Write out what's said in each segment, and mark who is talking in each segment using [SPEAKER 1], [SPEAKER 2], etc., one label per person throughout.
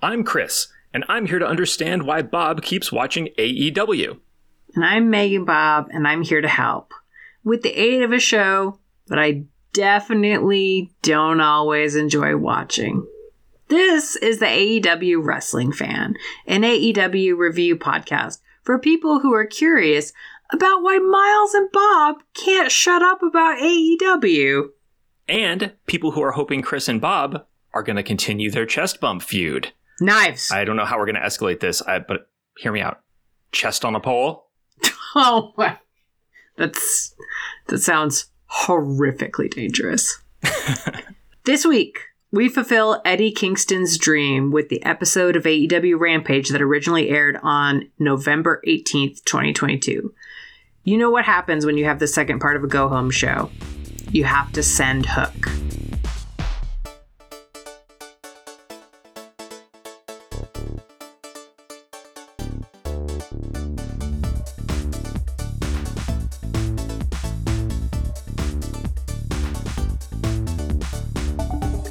[SPEAKER 1] I'm Kris, and I'm here to understand why Bob keeps watching AEW.
[SPEAKER 2] And I'm Megan Bob, and I'm here to help with the aid of a show that I definitely don't always enjoy watching. This is the AEW Wrestling Fan, an AEW review podcast for people who are curious about why Miles and Bob can't shut up about AEW.
[SPEAKER 1] And people who are hoping Kris and Bob are going to continue their chest bump feud.
[SPEAKER 2] Knives.
[SPEAKER 1] I don't know how we're going to escalate this, I, but hear me out. Chest on a pole?
[SPEAKER 2] Oh. That's that sounds horrifically dangerous. this week, we fulfill Eddie Kingston's dream with the episode of AEW Rampage that originally aired on November 18th, 2022. You know what happens when you have the second part of a go home show? You have to send Hook.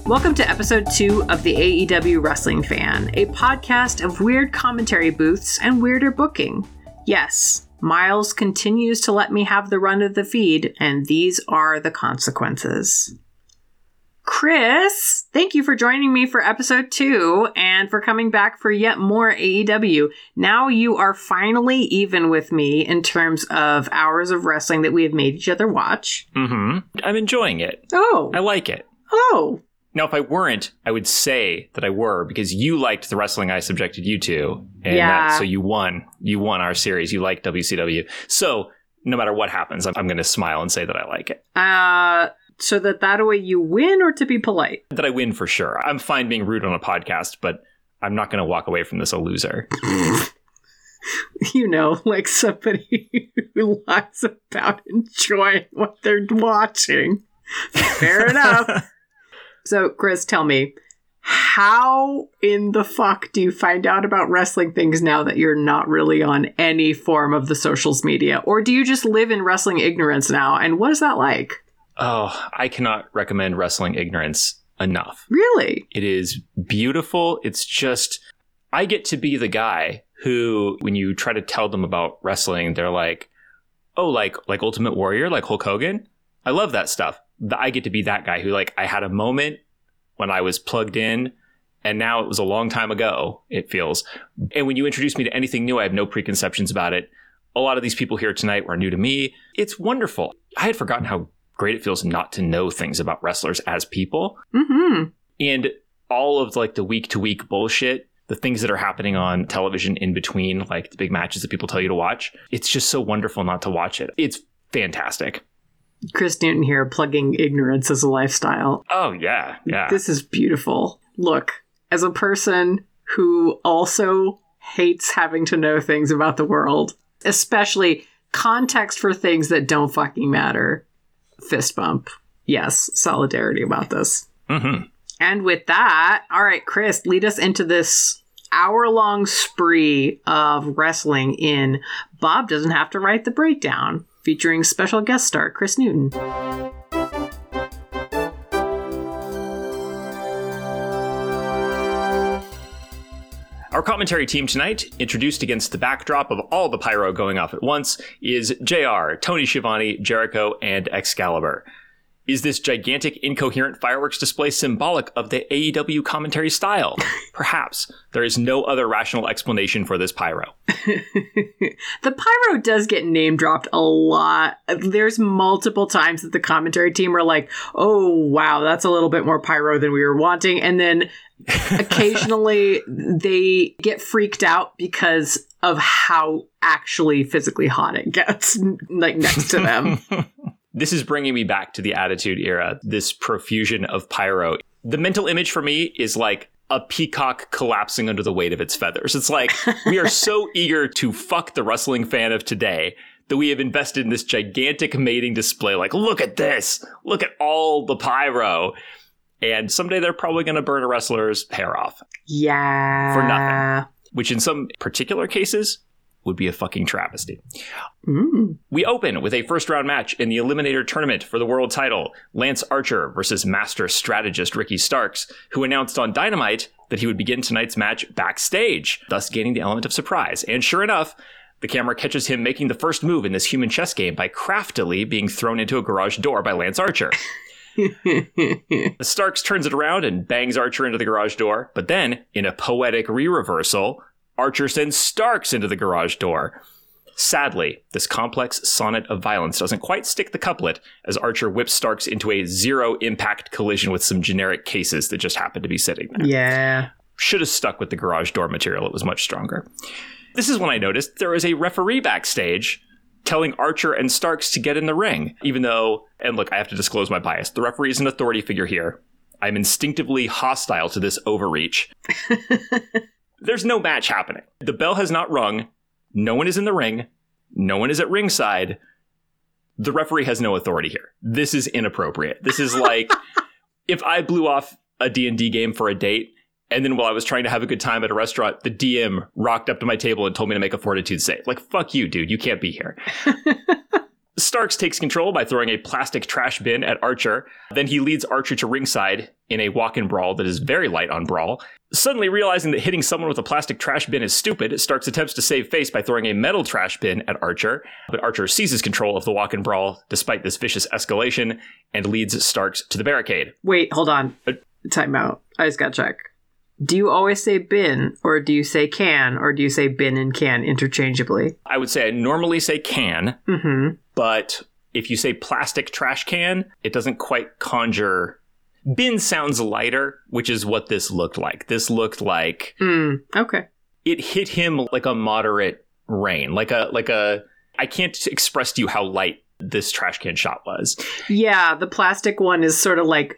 [SPEAKER 2] Welcome to episode two of the AEW Wrestling Fan, a podcast of weird commentary booths and weirder booking. Yes, Miles continues to let me have the run of the feed, and these are the consequences. Kris, thank you for joining me for episode two and for coming back for yet more AEW. Now you are finally even with me in terms of hours of wrestling that we have made each other watch.
[SPEAKER 1] Mm hmm. I'm enjoying it.
[SPEAKER 2] Oh,
[SPEAKER 1] I like it.
[SPEAKER 2] oh,
[SPEAKER 1] Now, if I weren't, I would say that I were because you liked the wrestling I subjected you to. And
[SPEAKER 2] Yeah.
[SPEAKER 1] that, so you won. You won our series. You liked WCW. So no matter what happens, I'm, I'm going to smile and say that I like it.
[SPEAKER 2] uh, so that that way you win or to be polite?
[SPEAKER 1] That I win for sure. I'm fine being rude on a podcast, but I'm not going to walk away from this a loser.
[SPEAKER 2] you know, like somebody who lies about enjoying what they're watching. Fair enough. So, Kris, tell me, how in the fuck do you find out about wrestling things now that you're not really on any form of the socials media? Or do you just live in wrestling ignorance now? And what is that like?
[SPEAKER 1] Oh, I cannot recommend wrestling ignorance enough.
[SPEAKER 2] Really?
[SPEAKER 1] It is beautiful. It's just, I get to be the guy who, when you try to tell them about wrestling, they're like, oh, like, like Ultimate Warrior, like Hulk Hogan. I love that stuff. Th- I get to be that guy who, like, I had a moment when I was plugged in and now it was a long time ago, it feels. And when you introduce me to anything new, I have no preconceptions about it. A lot of these people here tonight were new to me. It's wonderful. I had forgotten how great it feels not to know things about wrestlers as people
[SPEAKER 2] Mm-hmm.
[SPEAKER 1] and all of like the week to week bullshit the things that are happening on television in between like the big matches that people tell you to watch it's just so wonderful not to watch it it's fantastic
[SPEAKER 2] Kris Newton here, plugging ignorance as a lifestyle.
[SPEAKER 1] oh yeah yeah
[SPEAKER 2] This is beautiful. Look, as a person who also hates having to know things about the world, especially context for things that don't fucking matter, fist bump. Yes, solidarity about this.
[SPEAKER 1] hmm
[SPEAKER 2] And with that, all right, Kris, lead us into this hour long spree of wrestling in Bob Doesn't Have to Write the Breakdown, featuring special guest star Kris Newton.
[SPEAKER 1] our commentary team tonight introduced against the backdrop of all the pyro going off at once is jr tony Schiavone, jericho and excalibur is this gigantic incoherent fireworks display symbolic of the AEW commentary style? Perhaps. There is no other rational explanation for this pyro.
[SPEAKER 2] the pyro does get name dropped a lot. There's multiple times that the commentary team are like, "Oh wow, that's a little bit more pyro than we were wanting," and then occasionally they get freaked out because of how actually physically hot it gets, like next to them.
[SPEAKER 1] This is bringing me back to the Attitude Era, this profusion of pyro. The mental image for me is like a peacock collapsing under the weight of its feathers. It's like we are so eager to fuck the wrestling fan of today that we have invested in this gigantic mating display. Like, look at this. Look at all the pyro. And someday they're probably going to burn a wrestler's hair off,
[SPEAKER 2] Yeah.
[SPEAKER 1] For nothing. which in some particular cases would be a fucking travesty.
[SPEAKER 2] Mm.
[SPEAKER 1] We open with a first round match in the Eliminator tournament for the world title Lance Archer versus master strategist Ricky Starks, who announced on Dynamite that he would begin tonight's match backstage, thus gaining the element of surprise. And sure enough, the camera catches him making the first move in this human chess game by craftily being thrown into a garage door by Lance Archer. Starks turns it around and bangs Archer into the garage door, but then, in a poetic re reversal, Archer sends Starks into the garage door. Sadly, this complex sonnet of violence doesn't quite stick the couplet as Archer whips Starks into a zero impact collision with some generic cases that just happened to be sitting there.
[SPEAKER 2] Yeah.
[SPEAKER 1] Should have stuck with the garage door material, it was much stronger. This is when I noticed there was a referee backstage telling Archer and Starks to get in the ring, even though, and look, I have to disclose my bias. The referee is an authority figure here. I'm instinctively hostile to this overreach. There's no match happening. The bell has not rung. No one is in the ring. No one is at ringside. The referee has no authority here. This is inappropriate. This is like if I blew off a D&D game for a date and then while I was trying to have a good time at a restaurant, the DM rocked up to my table and told me to make a fortitude save. Like, fuck you, dude. You can't be here. Starks takes control by throwing a plastic trash bin at Archer. Then he leads Archer to ringside in a walk in brawl that is very light on brawl. Suddenly realizing that hitting someone with a plastic trash bin is stupid, Starks attempts to save face by throwing a metal trash bin at Archer. But Archer seizes control of the walk in brawl despite this vicious escalation and leads Starks to the barricade.
[SPEAKER 2] Wait, hold on.
[SPEAKER 1] Uh,
[SPEAKER 2] Time out. I just gotta check. Do you always say bin, or do you say can, or do you say bin and can interchangeably?
[SPEAKER 1] I would say I normally say can,
[SPEAKER 2] Mm-hmm.
[SPEAKER 1] but if you say plastic trash can, it doesn't quite conjure. Bin sounds lighter, which is what this looked like. This looked like
[SPEAKER 2] Mm. Okay.
[SPEAKER 1] it hit him like a moderate rain, like a like a. I can't express to you how light this trash can shot was.
[SPEAKER 2] Yeah, the plastic one is sort of like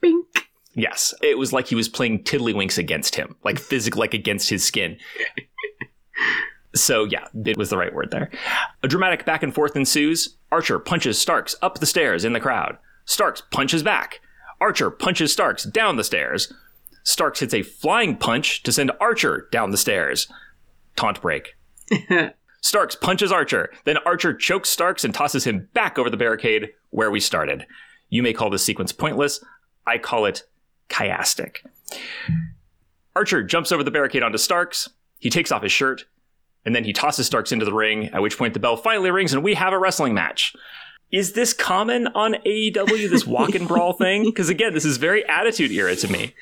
[SPEAKER 2] bink.
[SPEAKER 1] Yes, it was like he was playing tiddlywinks against him, like physical, like against his skin. So yeah, it was the right word there. A dramatic back and forth ensues. Archer punches Starks up the stairs in the crowd. Starks punches back. Archer punches Starks down the stairs. Starks hits a flying punch to send Archer down the stairs. Taunt break. Starks punches Archer. Then Archer chokes Starks and tosses him back over the barricade where we started. You may call this sequence pointless. I call it chiastic. Archer jumps over the barricade onto Starks. He takes off his shirt, and then he tosses Starks into the ring, at which point the bell finally rings and we have a wrestling match. Is this common on AEW, this walk and brawl thing? Because again, this is very attitude era to me.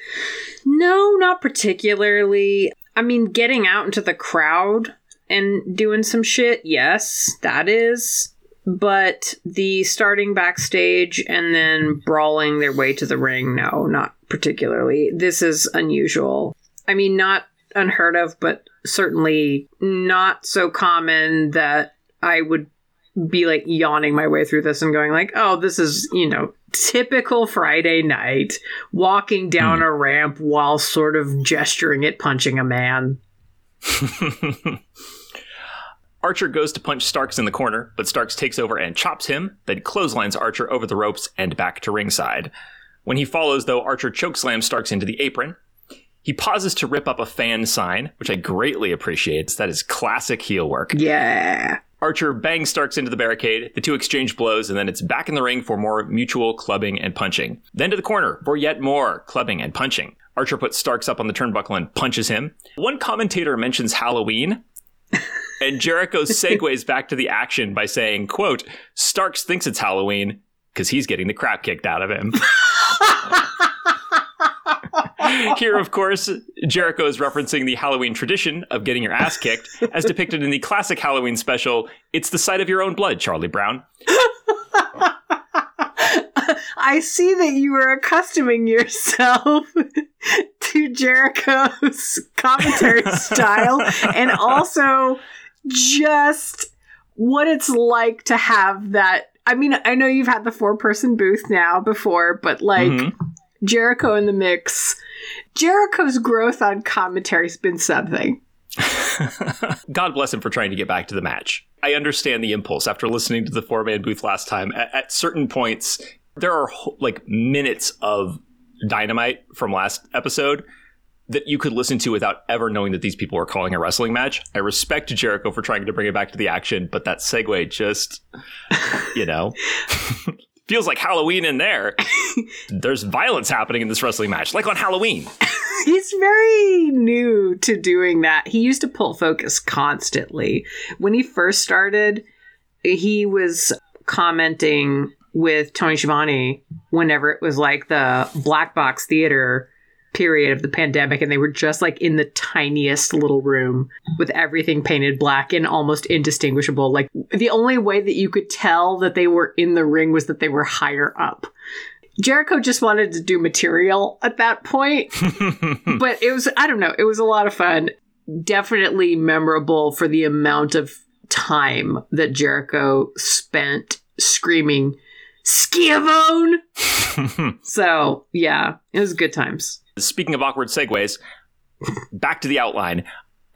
[SPEAKER 2] No, not particularly. I mean, getting out into the crowd and doing some shit, yes, that is. But the starting backstage and then brawling their way to the ring, no, not particularly. This is unusual. I mean, not unheard of, but certainly not so common that I would be like yawning my way through this and going like, "Oh, this is, you know, typical Friday night walking down hmm. a ramp while sort of gesturing at punching a man."
[SPEAKER 1] Archer goes to punch Starks in the corner, but Starks takes over and chops him, then clotheslines Archer over the ropes and back to ringside. When he follows, though, Archer chokeslams Starks into the apron. He pauses to rip up a fan sign, which I greatly appreciate. That is classic heel work.
[SPEAKER 2] Yeah.
[SPEAKER 1] Archer bangs Starks into the barricade, the two exchange blows, and then it's back in the ring for more mutual clubbing and punching. Then to the corner for yet more clubbing and punching. Archer puts Starks up on the turnbuckle and punches him. One commentator mentions Halloween, and Jericho segues back to the action by saying, quote, Starks thinks it's Halloween because he's getting the crap kicked out of him. Here, of course, Jericho is referencing the Halloween tradition of getting your ass kicked, as depicted in the classic Halloween special, It's the Sight of Your Own Blood, Charlie Brown.
[SPEAKER 2] I see that you are accustoming yourself to Jericho's commentary style and also just what it's like to have that. I mean, I know you've had the four person booth now before, but like
[SPEAKER 1] Mhm.
[SPEAKER 2] Jericho in the mix, Jericho's growth on commentary's been something.
[SPEAKER 1] God bless him for trying to get back to the match. I understand the impulse after listening to the four man booth last time. At, at certain points, there are like minutes of dynamite from last episode that you could listen to without ever knowing that these people were calling a wrestling match. I respect Jericho for trying to bring it back to the action, but that segue just, you know. feels like Halloween in there. There's violence happening in this wrestling match, like on Halloween.
[SPEAKER 2] He's very new to doing that. He used to pull focus constantly. When he first started, he was commenting with Tony Schiavone whenever it was like the black box theater period of the pandemic and they were just like in the tiniest little room with everything painted black and almost indistinguishable like the only way that you could tell that they were in the ring was that they were higher up Jericho just wanted to do material at that point but it was I don't know it was a lot of fun definitely memorable for the amount of time that Jericho spent screaming Schiavone. so yeah, it was good times.
[SPEAKER 1] Speaking of awkward segues, back to the outline.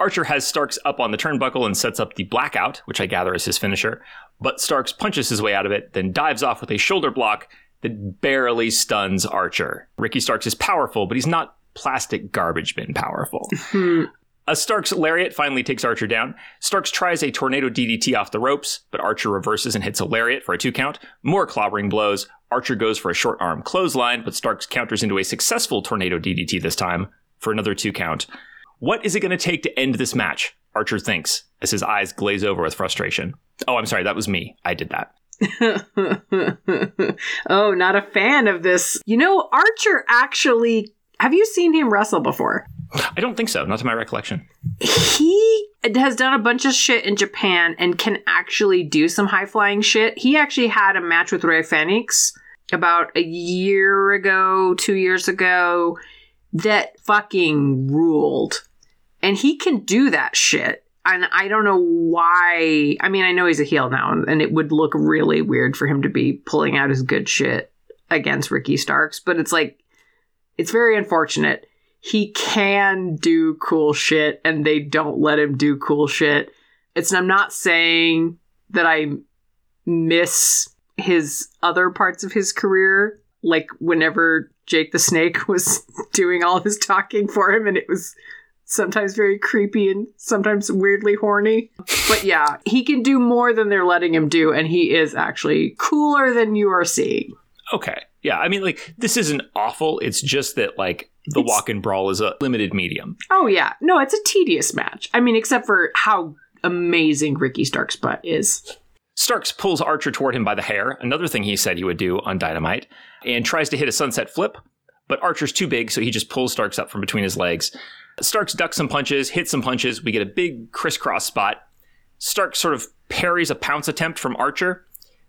[SPEAKER 1] Archer has Starks up on the turnbuckle and sets up the blackout, which I gather is his finisher. But Starks punches his way out of it, then dives off with a shoulder block that barely stuns Archer. Ricky Starks is powerful, but he's not plastic garbage bin powerful. A Starks lariat finally takes Archer down. Starks tries a tornado DDT off the ropes, but Archer reverses and hits a lariat for a two count. More clobbering blows. Archer goes for a short arm clothesline, but Starks counters into a successful tornado DDT this time for another two count. What is it going to take to end this match? Archer thinks as his eyes glaze over with frustration. Oh, I'm sorry, that was me. I did that.
[SPEAKER 2] oh, not a fan of this. You know, Archer actually. Have you seen him wrestle before?
[SPEAKER 1] I don't think so, not to my recollection.
[SPEAKER 2] He has done a bunch of shit in Japan and can actually do some high flying shit. He actually had a match with Rey Fenix about a year ago, two years ago, that fucking ruled. And he can do that shit. And I don't know why. I mean, I know he's a heel now, and it would look really weird for him to be pulling out his good shit against Ricky Starks, but it's like, it's very unfortunate he can do cool shit and they don't let him do cool shit. It's I'm not saying that I miss his other parts of his career, like whenever Jake the Snake was doing all his talking for him and it was sometimes very creepy and sometimes weirdly horny. But yeah, he can do more than they're letting him do and he is actually cooler than you are seeing.
[SPEAKER 1] Okay. Yeah, I mean like this isn't awful. It's just that like the
[SPEAKER 2] It's-
[SPEAKER 1] walk and brawl is a limited medium.
[SPEAKER 2] Oh yeah, no, it's a tedious match. I mean, except for how amazing Ricky Stark's butt is.
[SPEAKER 1] Starks pulls Archer toward him by the hair, another thing he said he would do on Dynamite, and tries to hit a sunset flip, but Archer's too big, so he just pulls Starks up from between his legs. Starks ducks some punches, hits some punches, we get a big crisscross spot. Starks sort of parries a pounce attempt from Archer,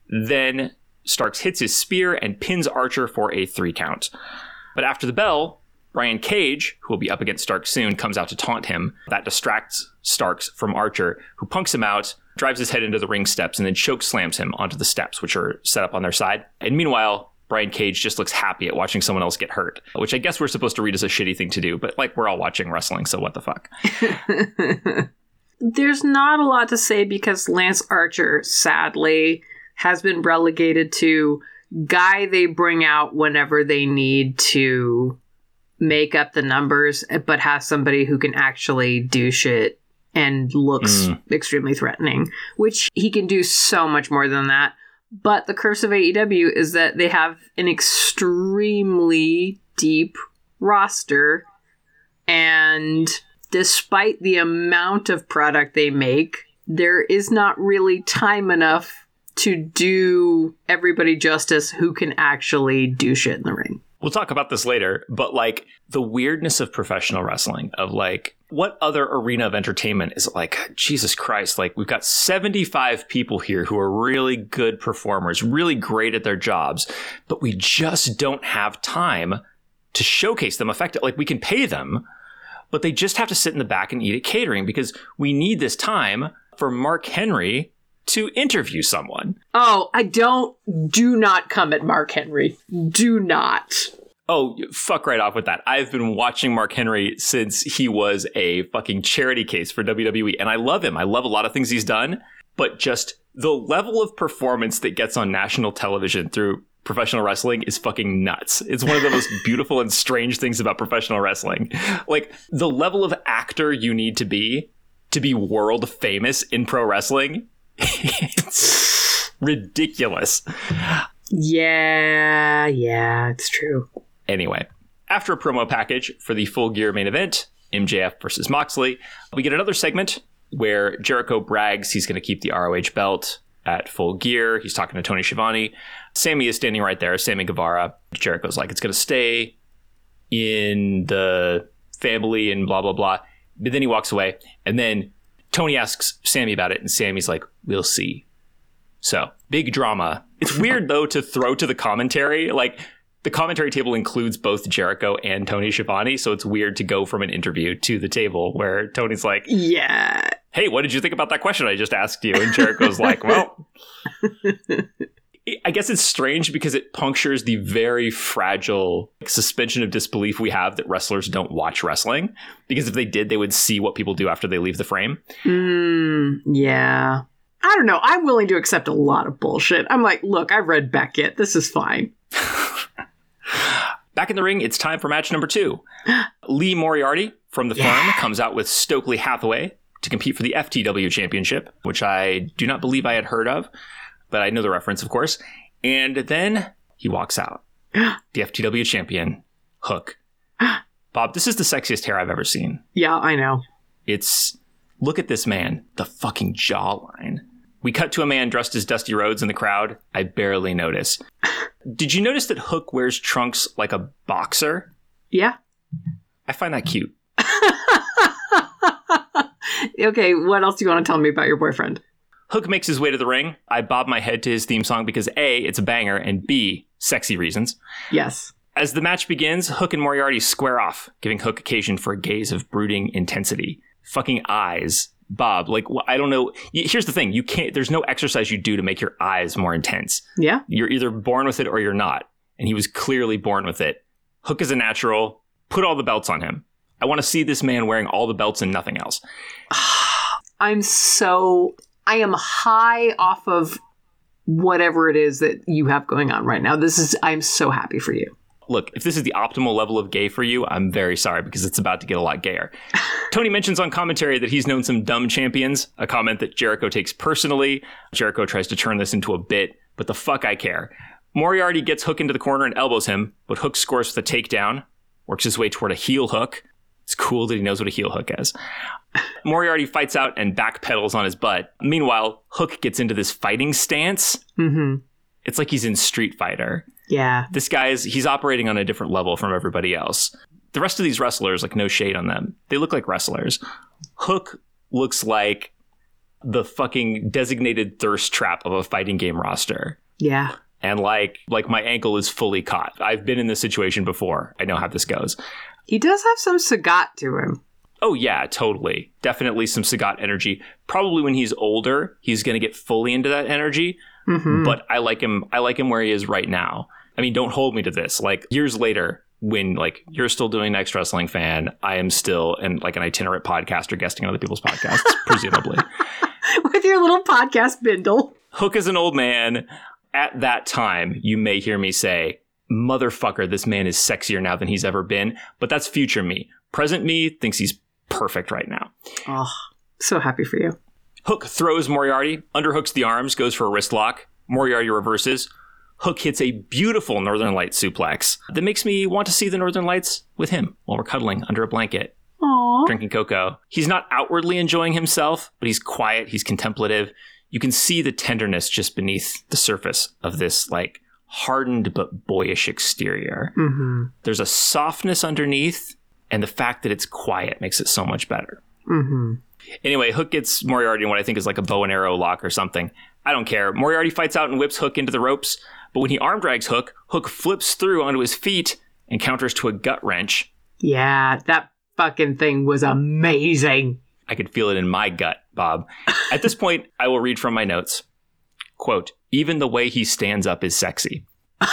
[SPEAKER 1] then Starks hits his spear and pins Archer for a three count. But after the bell, Brian Cage, who will be up against Stark soon, comes out to taunt him. That distracts Starks from Archer, who punks him out, drives his head into the ring steps, and then choke slams him onto the steps, which are set up on their side. And meanwhile, Brian Cage just looks happy at watching someone else get hurt, which I guess we're supposed to read as a shitty thing to do, but like we're all watching wrestling, so what the fuck?
[SPEAKER 2] There's not a lot to say because Lance Archer, sadly, has been relegated to guy they bring out whenever they need to make up the numbers, but have somebody who can actually do shit and looks
[SPEAKER 1] Mm.
[SPEAKER 2] extremely threatening, which he can do so much more than that. But the curse of AEW is that they have an extremely deep roster and despite the amount of product they make, there is not really time enough to do everybody justice who can actually do shit in the ring.
[SPEAKER 1] We'll talk about this later, but like the weirdness of professional wrestling, of like what other arena of entertainment is like, Jesus Christ, like we've got 75 people here who are really good performers, really great at their jobs, but we just don't have time to showcase them effectively. Like we can pay them, but they just have to sit in the back and eat at catering because we need this time for Mark Henry to interview someone.
[SPEAKER 2] Oh, I don't. Do not come at Mark Henry. Do not.
[SPEAKER 1] Oh, fuck right off with that. I've been watching Mark Henry since he was a fucking charity case for WWE, and I love him. I love a lot of things he's done, but just the level of performance that gets on national television through professional wrestling is fucking nuts. It's one of the most beautiful and strange things about professional wrestling. Like the level of actor you need to be to be world famous in pro wrestling. It's ridiculous.
[SPEAKER 2] Yeah, yeah, it's true.
[SPEAKER 1] Anyway, after a promo package for the full gear main event, MJF versus Moxley, we get another segment where Jericho brags he's going to keep the ROH belt at full gear. He's talking to Tony Schiavone. Sammy is standing right there, Sammy Guevara. Jericho's like, it's going to stay in the family and blah, blah, blah. But then he walks away. And then Tony asks Sammy about it. And Sammy's like, we'll see. So big drama. It's weird, though, to throw to the commentary. Like, the commentary table includes both Jericho and Tony Schiavone, so it's weird to go from an interview to the table where Tony's like,
[SPEAKER 2] Yeah.
[SPEAKER 1] "Hey, what did you think about that question I just asked you?" And Jericho's like, "Well, I guess it's strange because it punctures the very fragile suspension of disbelief we have that wrestlers don't watch wrestling. Because if they did, they would see what people do after they leave the frame.
[SPEAKER 2] Mm, yeah. I don't know. I'm willing to accept a lot of bullshit. I'm like, look, I've read Beckett. This is fine.
[SPEAKER 1] Back in the ring, it's time for match number two. Lee Moriarty from the
[SPEAKER 2] Yeah.
[SPEAKER 1] firm comes out with Stokely Hathaway to compete for the FTW championship, which I do not believe I had heard of, but I know the reference, of course. And then he walks out. the FTW champion, Hook. Bob, this is the sexiest hair I've ever seen.
[SPEAKER 2] Yeah, I know.
[SPEAKER 1] It's look at this man, the fucking jawline. We cut to a man dressed as Dusty Rhodes in the crowd. I barely notice. Did you notice that Hook wears trunks like a boxer?
[SPEAKER 2] Yeah.
[SPEAKER 1] I find that cute.
[SPEAKER 2] okay, what else do you want to tell me about your boyfriend?
[SPEAKER 1] Hook makes his way to the ring. I bob my head to his theme song because A, it's a banger, and B, sexy reasons.
[SPEAKER 2] Yes.
[SPEAKER 1] As the match begins, Hook and Moriarty square off, giving Hook occasion for a gaze of brooding intensity. Fucking eyes. Bob, like, I don't know. Here's the thing you can't, there's no exercise you do to make your eyes more intense.
[SPEAKER 2] Yeah.
[SPEAKER 1] You're either born with it or you're not. And he was clearly born with it. Hook is a natural. Put all the belts on him. I want to see this man wearing all the belts and nothing else.
[SPEAKER 2] I'm so I am high off of whatever it is that you have going on right now. This is I'm so happy for you.
[SPEAKER 1] Look, if this is the optimal level of gay for you, I'm very sorry because it's about to get a lot gayer. Tony mentions on commentary that he's known some dumb champions, a comment that Jericho takes personally. Jericho tries to turn this into a bit, but the fuck I care. Moriarty gets Hook into the corner and elbows him, but Hook scores with a takedown, works his way toward a heel hook. It's cool that he knows what a heel hook is. Moriarty fights out and backpedals on his butt. Meanwhile, Hook gets into this fighting stance.
[SPEAKER 2] Mm-hmm.
[SPEAKER 1] It's like he's in Street Fighter
[SPEAKER 2] Yeah.
[SPEAKER 1] this guy is he's operating on a different level from everybody else. The rest of these wrestlers, like no shade on them, they look like wrestlers. Hook looks like the fucking designated thirst trap of a fighting game roster.
[SPEAKER 2] Yeah.
[SPEAKER 1] And like like my ankle is fully caught. I've been in this situation before. I know how this goes.
[SPEAKER 2] He does have some Sagat to him.
[SPEAKER 1] Oh yeah, totally. Definitely some Sagat energy. Probably when he's older, he's going to get fully into that energy.
[SPEAKER 2] Mm-hmm.
[SPEAKER 1] but I like him. I like him where he is right now. I mean, don't hold me to this. Like years later, when like you're still doing Next Wrestling Fan, I am still and like an itinerant podcaster guesting on other people's podcasts, presumably.
[SPEAKER 2] With your little podcast bindle.
[SPEAKER 1] Hook is an old man. At that time, you may hear me say, "Motherfucker, this man is sexier now than he's ever been." But that's future me. Present me thinks he's perfect right now.
[SPEAKER 2] Oh, so happy for you.
[SPEAKER 1] Hook throws Moriarty, underhooks the arms, goes for a wrist lock. Moriarty reverses. Hook hits a beautiful Northern Light suplex that makes me want to see the Northern Lights with him while we're cuddling under a blanket,
[SPEAKER 2] Aww.
[SPEAKER 1] drinking cocoa. He's not outwardly enjoying himself, but he's quiet, he's contemplative. You can see the tenderness just beneath the surface of this, like, hardened but boyish exterior.
[SPEAKER 2] Mm-hmm.
[SPEAKER 1] There's a softness underneath, and the fact that it's quiet makes it so much better.
[SPEAKER 2] Mm-hmm.
[SPEAKER 1] Anyway, Hook gets Moriarty in what I think is like a bow and arrow lock or something. I don't care. Moriarty fights out and whips Hook into the ropes, but when he arm drags Hook, Hook flips through onto his feet and counters to a gut wrench.
[SPEAKER 2] Yeah, that fucking thing was amazing.
[SPEAKER 1] I could feel it in my gut, Bob. At this point, I will read from my notes. Quote, even the way he stands up is sexy.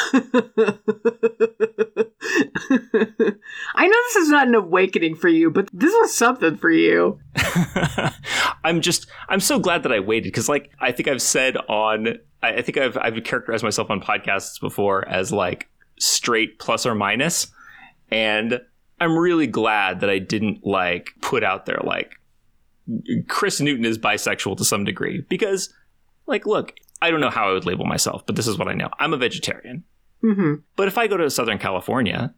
[SPEAKER 2] I know this is not an awakening for you, but this was something for you.
[SPEAKER 1] I'm just I'm so glad that I waited because like I think I've said on I think I've I've characterized myself on podcasts before as like straight plus or minus and I'm really glad that I didn't like put out there like Kris Newton is bisexual to some degree because like look I don't know how I would label myself, but this is what I know. I'm a vegetarian.
[SPEAKER 2] hmm
[SPEAKER 1] But if I go to Southern California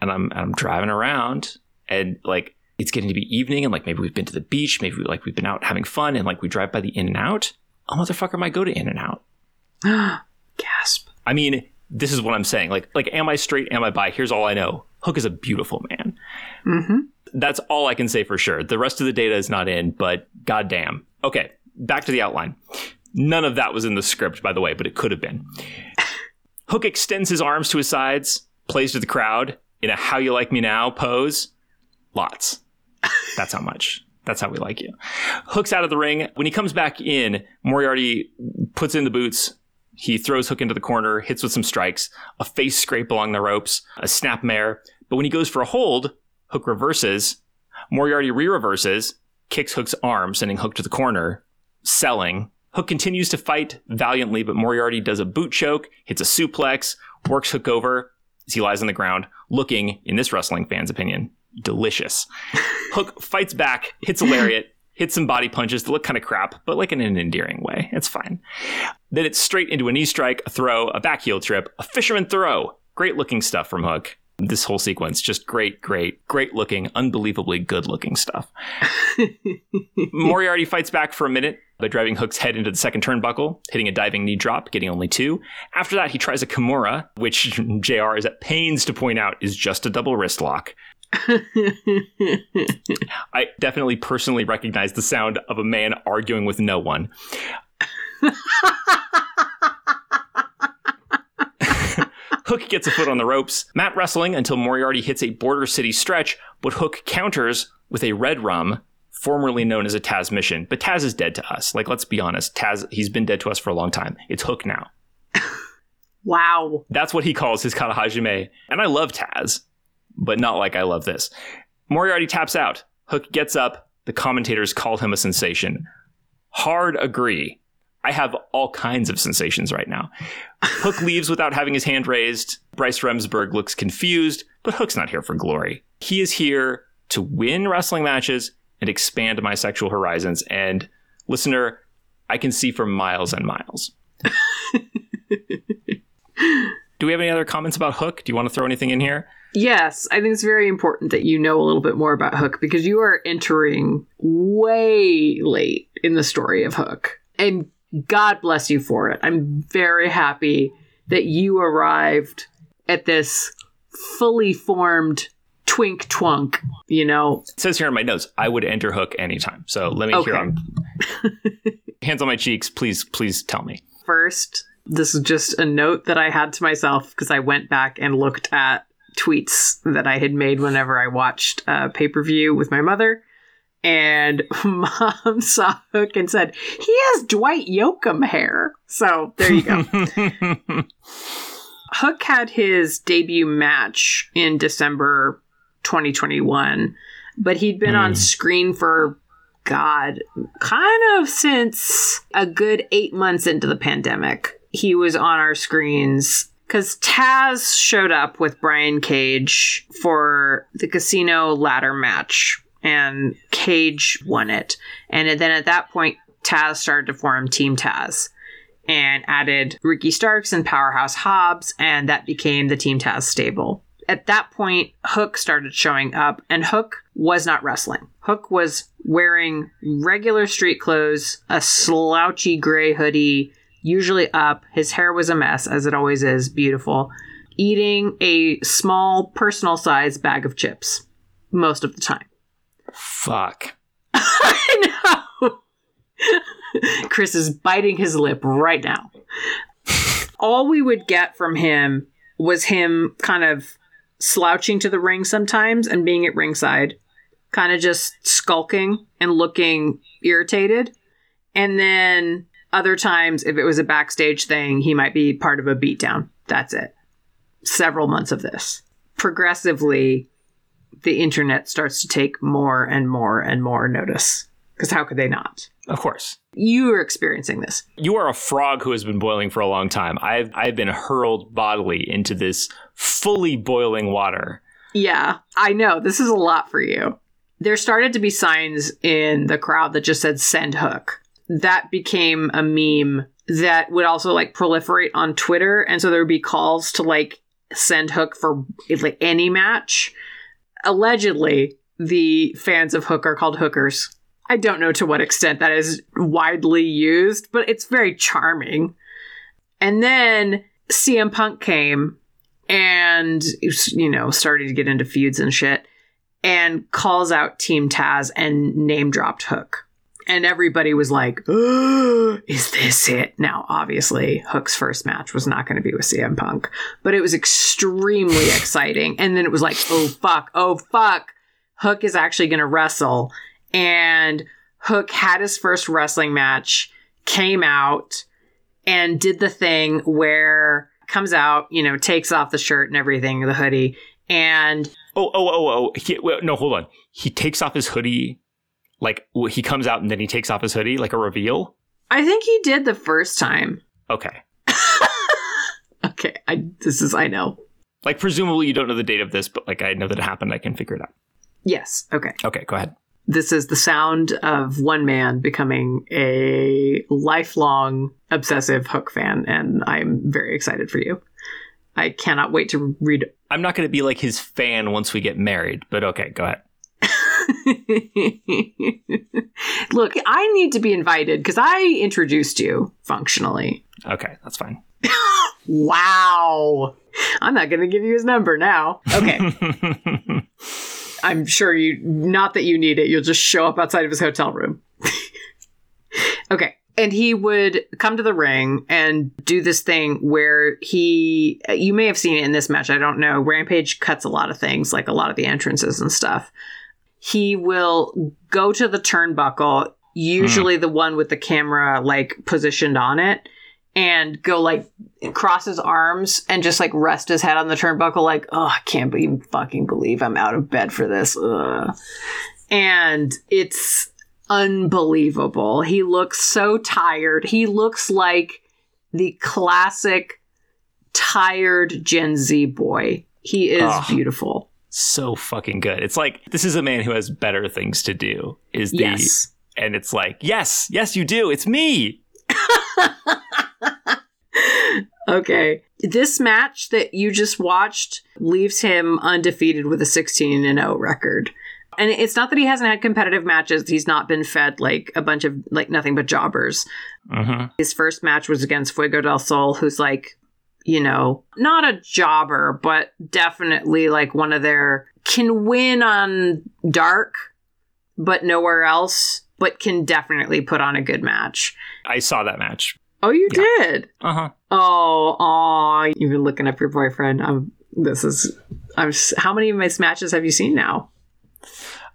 [SPEAKER 1] and I'm and I'm driving around and like it's getting to be evening and like maybe we've been to the beach, maybe we, like we've been out having fun and like we drive by the In and Out, a motherfucker might go to In and Out.
[SPEAKER 2] Gasp.
[SPEAKER 1] I mean, this is what I'm saying. Like like am I straight? Am I bi? Here's all I know. Hook is a beautiful man.
[SPEAKER 2] hmm
[SPEAKER 1] That's all I can say for sure. The rest of the data is not in, but goddamn. Okay, back to the outline. None of that was in the script, by the way, but it could have been. Hook extends his arms to his sides, plays to the crowd in a "How you like me now" pose. Lots. That's how much. That's how we like you. Hook's out of the ring. When he comes back in, Moriarty puts in the boots. He throws Hook into the corner, hits with some strikes, a face scrape along the ropes, a snap mare. But when he goes for a hold, Hook reverses. Moriarty re reverses, kicks Hook's arm, sending Hook to the corner, selling. Hook continues to fight valiantly, but Moriarty does a boot choke, hits a suplex, works Hook over as he lies on the ground, looking, in this wrestling fan's opinion, delicious. Hook fights back, hits a lariat, hits some body punches that look kind of crap, but like in an endearing way. It's fine. Then it's straight into a knee strike, a throw, a back heel trip, a fisherman throw. Great looking stuff from Hook. This whole sequence, just great, great, great looking, unbelievably good looking stuff. Moriarty fights back for a minute by driving Hook's head into the second turnbuckle, hitting a diving knee drop, getting only two. After that, he tries a Kimura, which JR is at pains to point out is just a double wrist lock. I definitely personally recognize the sound of a man arguing with no one. Hook gets a foot on the ropes. Mat wrestling until Moriarty hits a Border City stretch, but Hook counters with a Redrum, formerly known as a Tazmission. But Taz is dead to us. Like, let's be honest. Taz, he's been dead to us for a long time. It's Hook now.
[SPEAKER 2] wow.
[SPEAKER 1] That's what he calls his kata hajime. And I love Taz, but not like I love this. Moriarty taps out. Hook gets up. The commentators call him a sensation. Hard agree. I have all kinds of sensations right now. Hook leaves without having his hand raised. Bryce Remsburg looks confused, but Hook's not here for glory. He is here to win wrestling matches and expand my sexual horizons. And listener, I can see for miles and miles. Do we have any other comments about Hook? Do you want to throw anything in here?
[SPEAKER 2] Yes, I think it's very important that you know a little bit more about Hook because you are entering way late in the story of Hook. And God bless you for it. I'm very happy that you arrived at this fully formed twink twunk, you know.
[SPEAKER 1] It says here in my notes, I would enter Hook anytime. So let me hear
[SPEAKER 2] Okay.
[SPEAKER 1] on hands on my cheeks. Please, please tell me.
[SPEAKER 2] First, this is just a note that I had to myself because I went back and looked at tweets that I had made whenever I watched uh, pay per view with my mother. And mom saw Hook and said, he has Dwight Yoakam hair. So there you go. Hook had his debut match in December 2021, but he'd been on
[SPEAKER 1] Mm.
[SPEAKER 2] screen for, God, kind of since a good eight months into the pandemic. He was on our screens because Taz showed up with Brian Cage for the casino ladder match, and Cage won it. And then at that point, Taz started to form Team Taz and added Ricky Starks and Powerhouse Hobbs, and that became the Team Taz stable. At that point, Hook started showing up, and Hook was not wrestling. Hook was wearing regular street clothes, a slouchy gray hoodie, usually up. His hair was a mess, as it always is, beautiful. Eating a small personal size bag of chips most of the time.
[SPEAKER 1] Fuck.
[SPEAKER 2] I know. Kris is biting his lip right now. All we would get from him was him kind of slouching to the ring sometimes and being at ringside, kind of just skulking and looking irritated. And then other times, if it was a backstage thing, he might be part of a beatdown. That's it. Several months of this. Progressively, the internet starts to take more and more and more notice. Because how could they not?
[SPEAKER 1] Of course.
[SPEAKER 2] You are experiencing this.
[SPEAKER 1] You are a frog who has been boiling for a long time. I've I've been hurled bodily into this fully boiling water.
[SPEAKER 2] Yeah, I know. This is a lot for you. There started to be signs in the crowd that just said send hook. That became a meme that would also like proliferate on Twitter. And so there would be calls to like send Hook for like any match. Allegedly, the fans of Hook are called hookers. I don't know to what extent that is widely used, but it's very charming. And then CM Punk came and, you know, started to get into feuds and shit and calls out Team Taz and name dropped Hook. And everybody was like, is this it? Now, obviously, Hook's first match was not going to be with CM Punk, but it was extremely exciting. And then it was like, oh, fuck, oh, fuck. Hook is actually going to wrestle. And Hook had his first wrestling match, came out, and did the thing where comes out, you know, takes off the shirt and everything, the hoodie, and
[SPEAKER 1] oh, oh, oh, oh, he, well, no, hold on. He takes off his hoodie like he comes out and then he takes off his hoodie like a reveal?
[SPEAKER 2] I think he did the first time.
[SPEAKER 1] Okay.
[SPEAKER 2] okay, I this is I know.
[SPEAKER 1] Like presumably you don't know the date of this, but like I know that it happened. I can figure it out.
[SPEAKER 2] Yes. Okay.
[SPEAKER 1] Okay. Go ahead.
[SPEAKER 2] This is the sound of one man becoming a lifelong obsessive Hook fan, and I'm very excited for you. I cannot wait to read.
[SPEAKER 1] I'm not going to be like his fan once we get married, but okay, go ahead.
[SPEAKER 2] Look, I need to be invited because I introduced you functionally.
[SPEAKER 1] Okay, that's fine.
[SPEAKER 2] wow. I'm not going to give you his number now. Okay. I'm sure you, not that you need it, you'll just show up outside of his hotel room. okay. And he would come to the ring and do this thing where he, you may have seen it in this match. I don't know. Rampage cuts a lot of things, like a lot of the entrances and stuff he will go to the turnbuckle, usually mm. the one with the camera like positioned on it, and go like cross his arms and just like rest his head on the turnbuckle, like, oh, I can't even fucking believe I'm out of bed for this. Ugh. And it's unbelievable. He looks so tired. He looks like the classic tired Gen Z boy. He is oh. beautiful
[SPEAKER 1] so fucking good. It's like this is a man who has better things to do. Is the yes. and it's like yes, yes, you do. It's me.
[SPEAKER 2] okay. This match that you just watched leaves him undefeated with a 16 and 0 record. And it's not that he hasn't had competitive matches. He's not been fed like a bunch of like nothing but jobbers. Uh-huh. His first match was against Fuego del Sol, who's like you know, not a jobber, but definitely like one of their can win on dark, but nowhere else, but can definitely put on a good match.
[SPEAKER 1] I saw that match.
[SPEAKER 2] Oh, you yeah. did?
[SPEAKER 1] Uh huh.
[SPEAKER 2] Oh, aw, you've been looking up your boyfriend. I'm. This is. I'm. How many of his matches have you seen now?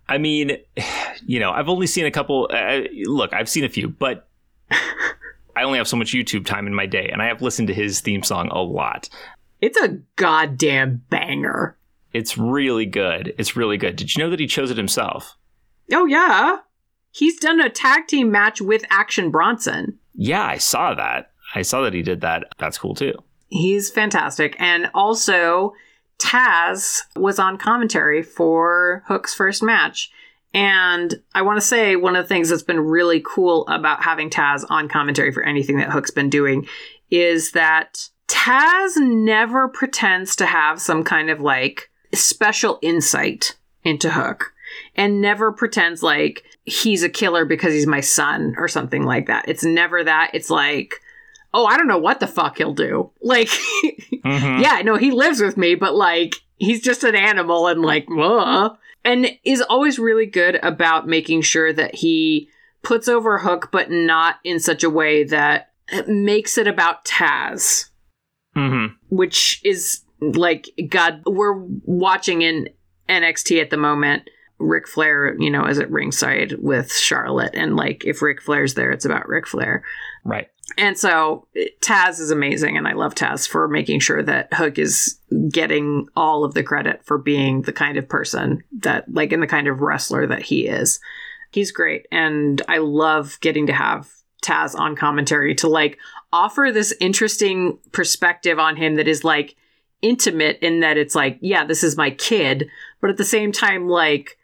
[SPEAKER 1] I mean, you know, I've only seen a couple. Uh, look, I've seen a few, but I only have so much YouTube time in my day, and I have listened to his theme song a lot.
[SPEAKER 2] It's a goddamn banger.
[SPEAKER 1] It's really good. It's really good. Did you know that he chose it himself?
[SPEAKER 2] Oh, yeah. He's done a tag team match with Action Bronson.
[SPEAKER 1] Yeah, I saw that. I saw that he did that. That's cool too.
[SPEAKER 2] He's fantastic. And also, Taz was on commentary for Hook's first match. And I want to say one of the things that's been really cool about having Taz on commentary for anything that Hook's been doing is that Taz never pretends to have some kind of like special insight into Hook and never pretends like he's a killer because he's my son or something like that. It's never that. It's like, oh, I don't know what the fuck he'll do. Like, mm-hmm. yeah, no, he lives with me, but like, he's just an animal and like, uh and is always really good about making sure that he puts over a hook, but not in such a way that makes it about Taz. Mm-hmm. Which is like, God, we're watching in NXT at the moment. Ric Flair, you know, is at ringside with Charlotte, and like if Ric Flair's there, it's about Ric Flair.
[SPEAKER 1] Right.
[SPEAKER 2] And so Taz is amazing, and I love Taz for making sure that Hook is getting all of the credit for being the kind of person that, like, and the kind of wrestler that he is. He's great, and I love getting to have Taz on commentary to like offer this interesting perspective on him that is like intimate in that it's like, yeah, this is my kid, but at the same time, like,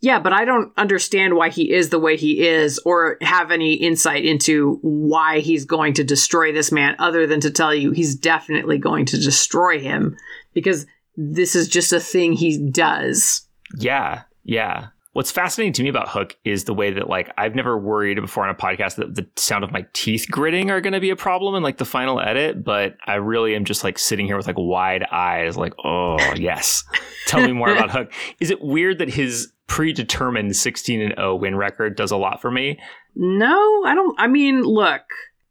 [SPEAKER 2] Yeah, but I don't understand why he is the way he is or have any insight into why he's going to destroy this man other than to tell you he's definitely going to destroy him because this is just a thing he does.
[SPEAKER 1] Yeah, yeah. What's fascinating to me about Hook is the way that like I've never worried before on a podcast that the sound of my teeth gritting are going to be a problem in like the final edit, but I really am just like sitting here with like wide eyes, like oh yes, tell me more about Hook. Is it weird that his predetermined 16 and 0 win record does a lot for me?
[SPEAKER 2] No, I don't. I mean, look,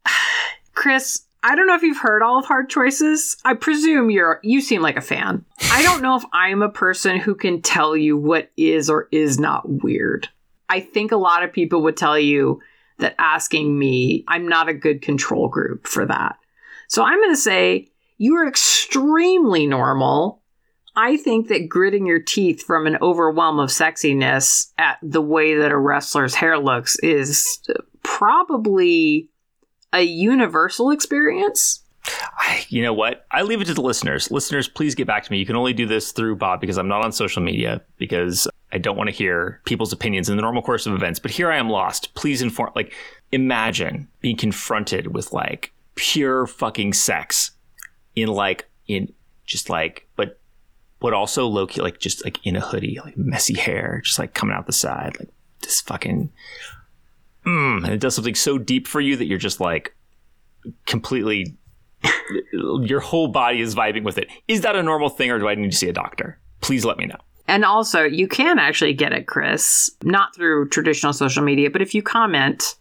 [SPEAKER 2] Kris. I don't know if you've heard all of Hard Choices. I presume you're you seem like a fan. I don't know if I'm a person who can tell you what is or is not weird. I think a lot of people would tell you that asking me, I'm not a good control group for that. So I'm going to say you're extremely normal. I think that gritting your teeth from an overwhelm of sexiness at the way that a wrestler's hair looks is probably a universal experience.
[SPEAKER 1] I, you know what? I leave it to the listeners. Listeners, please get back to me. You can only do this through Bob because I'm not on social media because I don't want to hear people's opinions in the normal course of events. But here I am lost. Please inform. Like, imagine being confronted with like pure fucking sex in like in just like, but but also low key like just like in a hoodie, like messy hair, just like coming out the side, like this fucking. Mm, and it does something so deep for you that you're just like completely your whole body is vibing with it. Is that a normal thing or do I need to see a doctor? Please let me know.
[SPEAKER 2] And also, you can actually get it, Kris, not through traditional social media, but if you comment,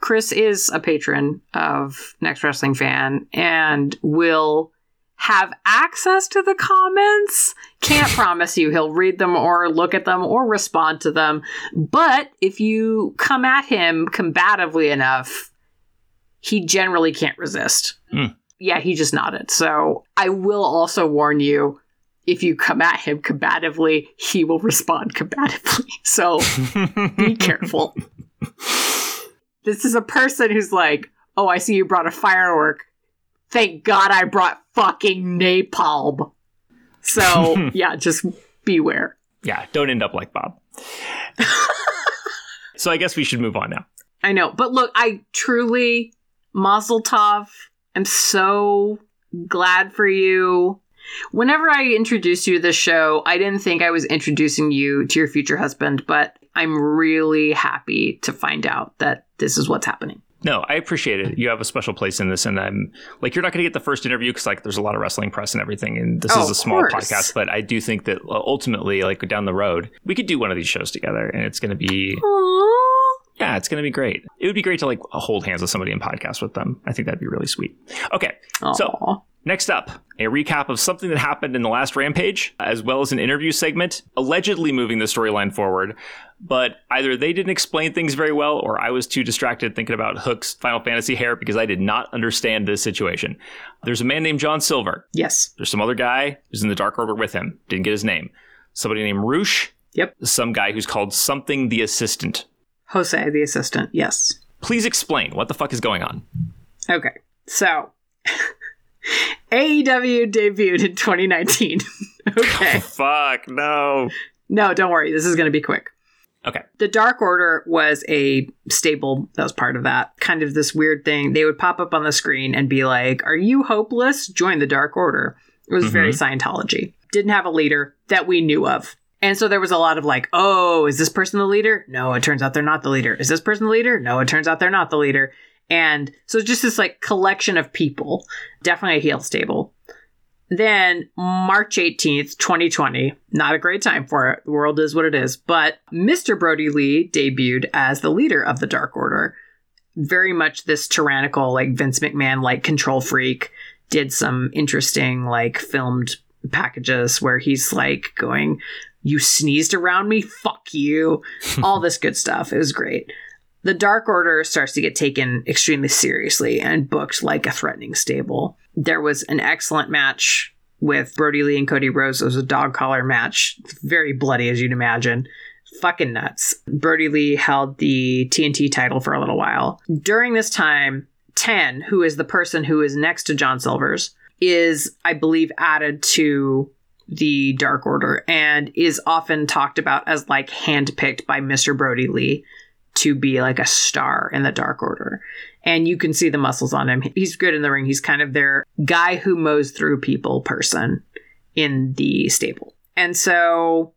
[SPEAKER 2] Kris is a patron of Next Wrestling Fan and will have access to the comments. Can't promise you he'll read them or look at them or respond to them. But if you come at him combatively enough, he generally can't resist.
[SPEAKER 1] Mm.
[SPEAKER 2] Yeah, he just nodded. So I will also warn you if you come at him combatively, he will respond combatively. So be careful. This is a person who's like, oh, I see you brought a firework. Thank God I brought fucking napalm. So, yeah, just beware.
[SPEAKER 1] Yeah, don't end up like Bob. so I guess we should move on now.
[SPEAKER 2] I know. But look, I truly, Mazel Tov, I'm so glad for you. Whenever I introduced you to this show, I didn't think I was introducing you to your future husband, but I'm really happy to find out that this is what's happening.
[SPEAKER 1] No, I appreciate it. You have a special place in this, and I'm like, you're not going to get the first interview because like there's a lot of wrestling press and everything, and this
[SPEAKER 2] Oh,
[SPEAKER 1] is a small
[SPEAKER 2] course.
[SPEAKER 1] podcast. But I do think that uh, ultimately, like down the road, we could do one of these shows together, and it's going to be
[SPEAKER 2] Aww.
[SPEAKER 1] yeah, it's going to be great. It would be great to like hold hands with somebody and podcast with them. I think that'd be really sweet. Okay, So-
[SPEAKER 2] Aw.
[SPEAKER 1] Next up, a recap of something that happened in the last Rampage, as well as an interview segment, allegedly moving the storyline forward. But either they didn't explain things very well, or I was too distracted thinking about Hook's Final Fantasy hair because I did not understand this situation. There's a man named John Silver.
[SPEAKER 2] yes.
[SPEAKER 1] There's some other guy who's in the Dark Order with him. Didn't get his name. Somebody named Roosh.
[SPEAKER 2] Yep.
[SPEAKER 1] Some guy who's called something the assistant.
[SPEAKER 2] Jose, the assistant. Yes.
[SPEAKER 1] Please explain what the fuck is going on.
[SPEAKER 2] Okay. So, AEW debuted in 2019. okay.
[SPEAKER 1] Fuck, no.
[SPEAKER 2] No, don't worry. This is going to be quick.
[SPEAKER 1] Okay.
[SPEAKER 2] The Dark Order was a stable that was part of that. Kind of this weird thing. They would pop up on the screen and be like, Are you hopeless? Join the Dark Order. It was very mm-hmm. Scientology. Didn't have a leader that we knew of. And so there was a lot of like, oh, is this person the leader? No, it turns out they're not the leader. Is this person the leader? No, it turns out they're not the leader. And so just this like collection of people. Definitely a heel stable. Then March 18th, 2020, not a great time for it. The world is what it is. But Mr. Brodie Lee debuted as the leader of the Dark Order. Very much this tyrannical, like Vince McMahon like control freak. Did some interesting, like filmed packages where he's like going, You sneezed around me? Fuck you. All this good stuff. It was great. The Dark Order starts to get taken extremely seriously and booked like a threatening stable. There was an excellent match with Brodie Lee and Cody Rhodes. It was a dog collar match, very bloody as you'd imagine. Fucking nuts. Brodie Lee held the TNT title for a little while. During this time, Ten, who is the person who is next to John Silver's, is, I believe, added to the Dark Order and is often talked about as like handpicked by Mr. Brodie Lee to be like a star in the Dark Order. And you can see the muscles on him. He's good in the ring. He's kind of their guy who mows through people person in the stable. And so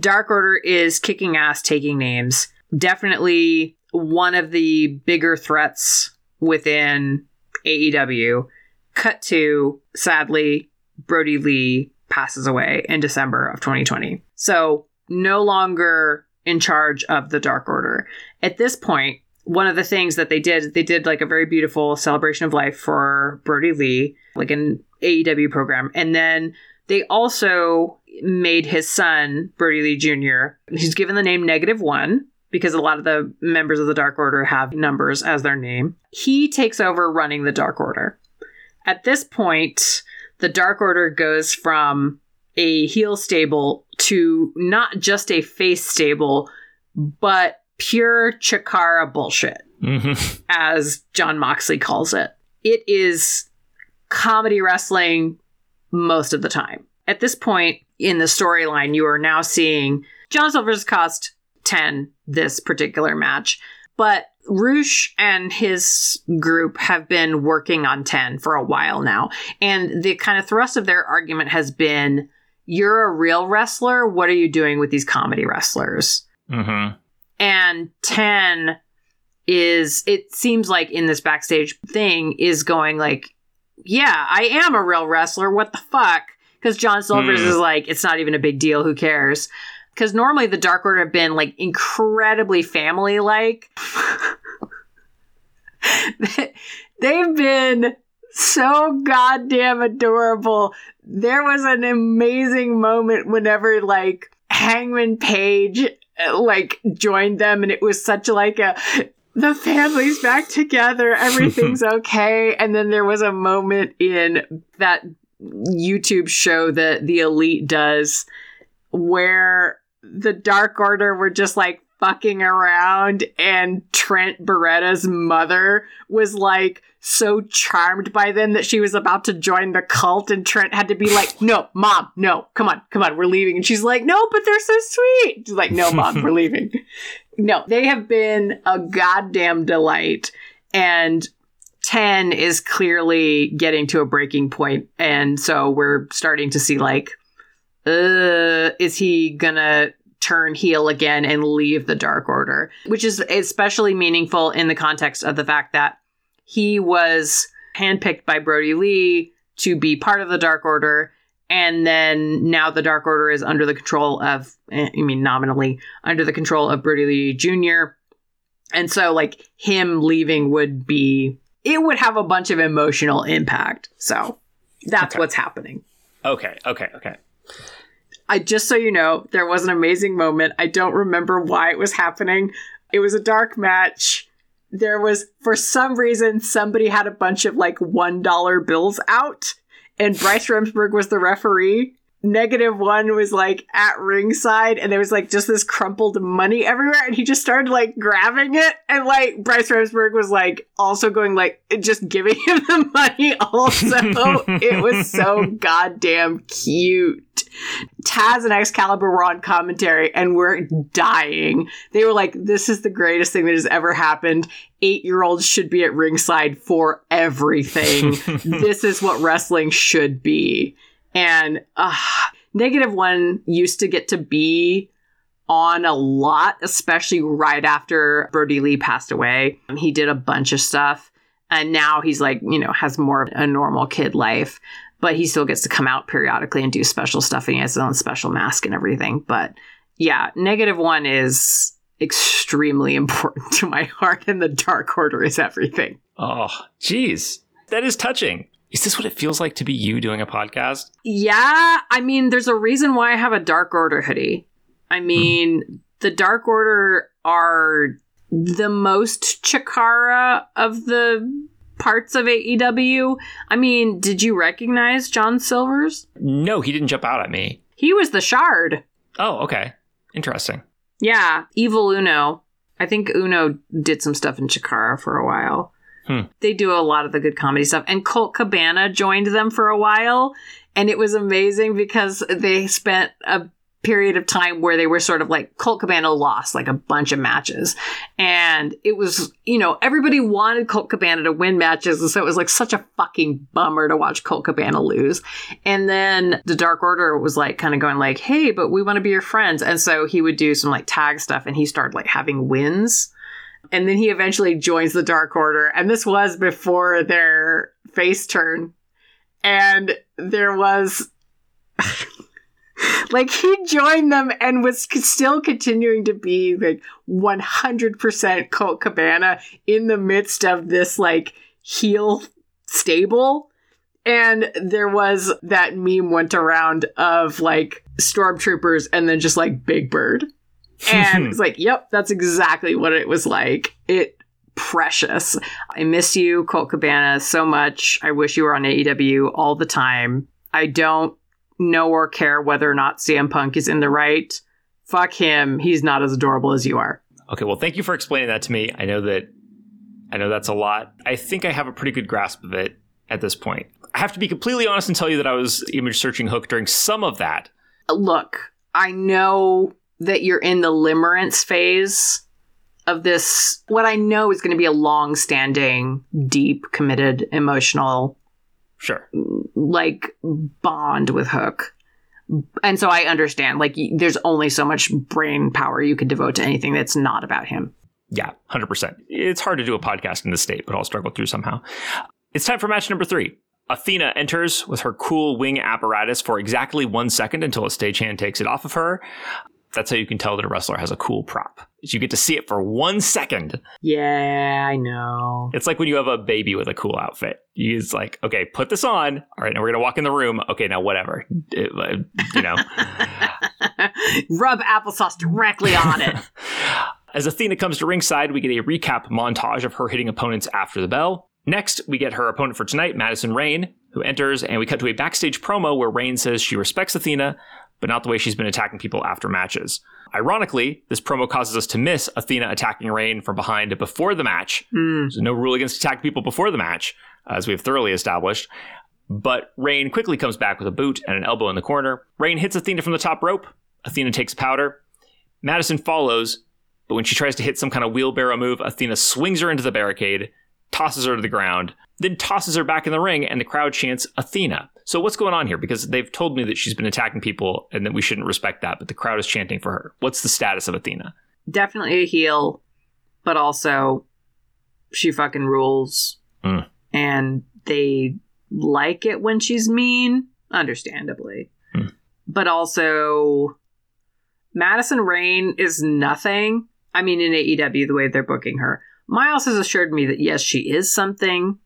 [SPEAKER 2] Dark Order is kicking ass, taking names. Definitely one of the bigger threats within AEW. Cut to, sadly, Brodie Lee passes away in December of 2020. So, no longer in charge of the Dark Order. At this point, one of the things that they did, they did like a very beautiful celebration of life for Brodie Lee, like an AEW program. And then they also made his son, Brodie Lee Jr., he's given the name Negative One because a lot of the members of the Dark Order have numbers as their name. He takes over running the Dark Order. At this point, the Dark Order goes from a heel stable to not just a face stable, but pure Chikara bullshit,
[SPEAKER 1] Mm-hmm.
[SPEAKER 2] as Jon Moxley calls it. It is comedy wrestling most of the time. At this point in the storyline, you are now seeing John Silver's cost 10 this particular match, but Roosh and his group have been working on 10 for a while now. And the kind of thrust of their argument has been you're a real wrestler. What are you doing with these comedy wrestlers?
[SPEAKER 1] Mm-hmm.
[SPEAKER 2] and 10 is it seems like in this backstage thing is going like yeah i am a real wrestler what the fuck because john silvers
[SPEAKER 1] Hmm.
[SPEAKER 2] is like it's not even a big deal who cares because normally the dark order have been like incredibly family like they've been so goddamn adorable. There was an amazing moment whenever like hangman page uh, like joined them and it was such like a the family's back together everything's okay. And then there was a moment in that youtube show that the elite does where the dark order were just like fucking around and trent beretta's mother was like so charmed by them that she was about to join the cult and trent had to be like no mom no come on come on we're leaving. And she's like no but they're so sweet. She's like no mom we're leaving. No they have been a goddamn delight. And 10 is clearly getting to a breaking point. And so we're starting to see like uh is he gonna turn heel again and leave the dark order? Which is especially meaningful in the context of the fact that he was handpicked by brodie lee to be part of the dark order and then now the dark order is under the control of eh, i mean nominally under the control of brodie lee jr and so like him leaving would be it would have a bunch of emotional impact so that's
[SPEAKER 1] Okay.
[SPEAKER 2] what's happening
[SPEAKER 1] Okay, okay, okay.
[SPEAKER 2] I just so you know, there was an amazing moment. I don't remember why it was happening. It was a dark match. There was for some reason somebody had a bunch of like $1 bills out and Bryce Remsburg was the referee. Negative one was like at ringside, and there was like just this crumpled money everywhere, and he just started like grabbing it, and like Bryce Remsburg was like also going like just giving him the money. Also, it was so goddamn cute. Taz and Excalibur were on commentary and were dying. They were like, "This is the greatest thing that has ever happened. Eight-year-olds should be at ringside for everything. this is what wrestling should be." And uh, Negative One used to get to be on a lot, especially right after Brodie Lee passed away. He did a bunch of stuff. And now he's like, you know, has more of a normal kid life, but he still gets to come out periodically and do special stuff. And he has his own special mask and everything. But yeah, Negative One is extremely important to my heart, and the Dark Order is everything.
[SPEAKER 1] Oh, geez. That is touching. Is this what it feels like to be you doing a podcast?
[SPEAKER 2] Yeah, I mean, there's a reason why I have a Dark Order hoodie. I hmm. mean, the Dark Order are the most Chikara of the parts of AEW. I mean, did you recognize John Silvers?
[SPEAKER 1] No, he didn't jump out at me.
[SPEAKER 2] He was the Shard.
[SPEAKER 1] Oh, okay. Interesting.
[SPEAKER 2] Yeah, Evil Uno. I think Uno did some stuff in Chikara for a while.
[SPEAKER 1] Hmm.
[SPEAKER 2] They do a lot of the good comedy stuff. And Colt Cabana joined them for a while. And it was amazing because they spent a period of time where they were sort of like Colt Cabana lost like a bunch of matches. And it was, you know, everybody wanted Colt Cabana to win matches. And so it was like such a fucking bummer to watch Colt Cabana lose. And then the Dark Order was like kind of going like, hey, but we want to be your friends. And so he would do some like tag stuff and he started like having wins. And then he eventually joins the Dark Order. And this was before their face turn. And there was like he joined them and was still continuing to be like 100% Colt Cabana in the midst of this like heel stable. And there was that meme went around of like stormtroopers and then just like Big Bird. And it's like, yep, that's exactly what it was like. It precious. I miss you, Colt Cabana, so much. I wish you were on AEW all the time. I don't know or care whether or not CM Punk is in the right. Fuck him. He's not as adorable as you are.
[SPEAKER 1] Okay, well, thank you for explaining that to me. I know that I know that's a lot. I think I have a pretty good grasp of it at this point. I have to be completely honest and tell you that I was image searching Hook during some of that.
[SPEAKER 2] Look, I know that you're in the limerence phase of this. What I know is going to be a long standing, deep, committed, emotional
[SPEAKER 1] Sure.
[SPEAKER 2] like bond with Hook. And so I understand, like, there's only so much brain power you could devote to anything that's not about him.
[SPEAKER 1] Yeah, 100%. It's hard to do a podcast in this state, but I'll struggle through somehow. It's time for match number three. Athena enters with her cool wing apparatus for exactly one second until a stagehand takes it off of her. That's how you can tell that a wrestler has a cool prop. You get to see it for one second.
[SPEAKER 2] Yeah, I know.
[SPEAKER 1] It's like when you have a baby with a cool outfit. You just like, okay, put this on. All right, now we're gonna walk in the room. Okay, now whatever. It, uh, you know.
[SPEAKER 2] Rub applesauce directly on it.
[SPEAKER 1] As Athena comes to ringside, we get a recap montage of her hitting opponents after the bell. Next, we get her opponent for tonight, Madison Rayne, who enters, and we cut to a backstage promo where Rayne says she respects Athena, but not the way she's been attacking people after matches. Ironically, this promo causes us to miss Athena attacking Rayne from behind before the match. Hmm. There's no rule against attacking people before the match, as we have thoroughly established. But Rayne quickly comes back with a boot and an elbow in the corner. Rayne hits Athena from the top rope. Athena takes powder. Madison follows, but when she tries to hit some kind of wheelbarrow move, Athena swings her into the barricade, tosses her to the ground, then tosses her back in the ring, and the crowd chants Athena. So what's going on here? Because they've told me that she's been attacking people and that we shouldn't respect that, but the crowd is chanting for her. What's the status of Athena?
[SPEAKER 2] Definitely a heel, but also she fucking rules.
[SPEAKER 1] Mm.
[SPEAKER 2] And they like it when she's mean, understandably.
[SPEAKER 1] Hmm.
[SPEAKER 2] But also, Madison Rayne is nothing. I mean, in AEW, the way they're booking her. Miles has assured me that yes, she is something.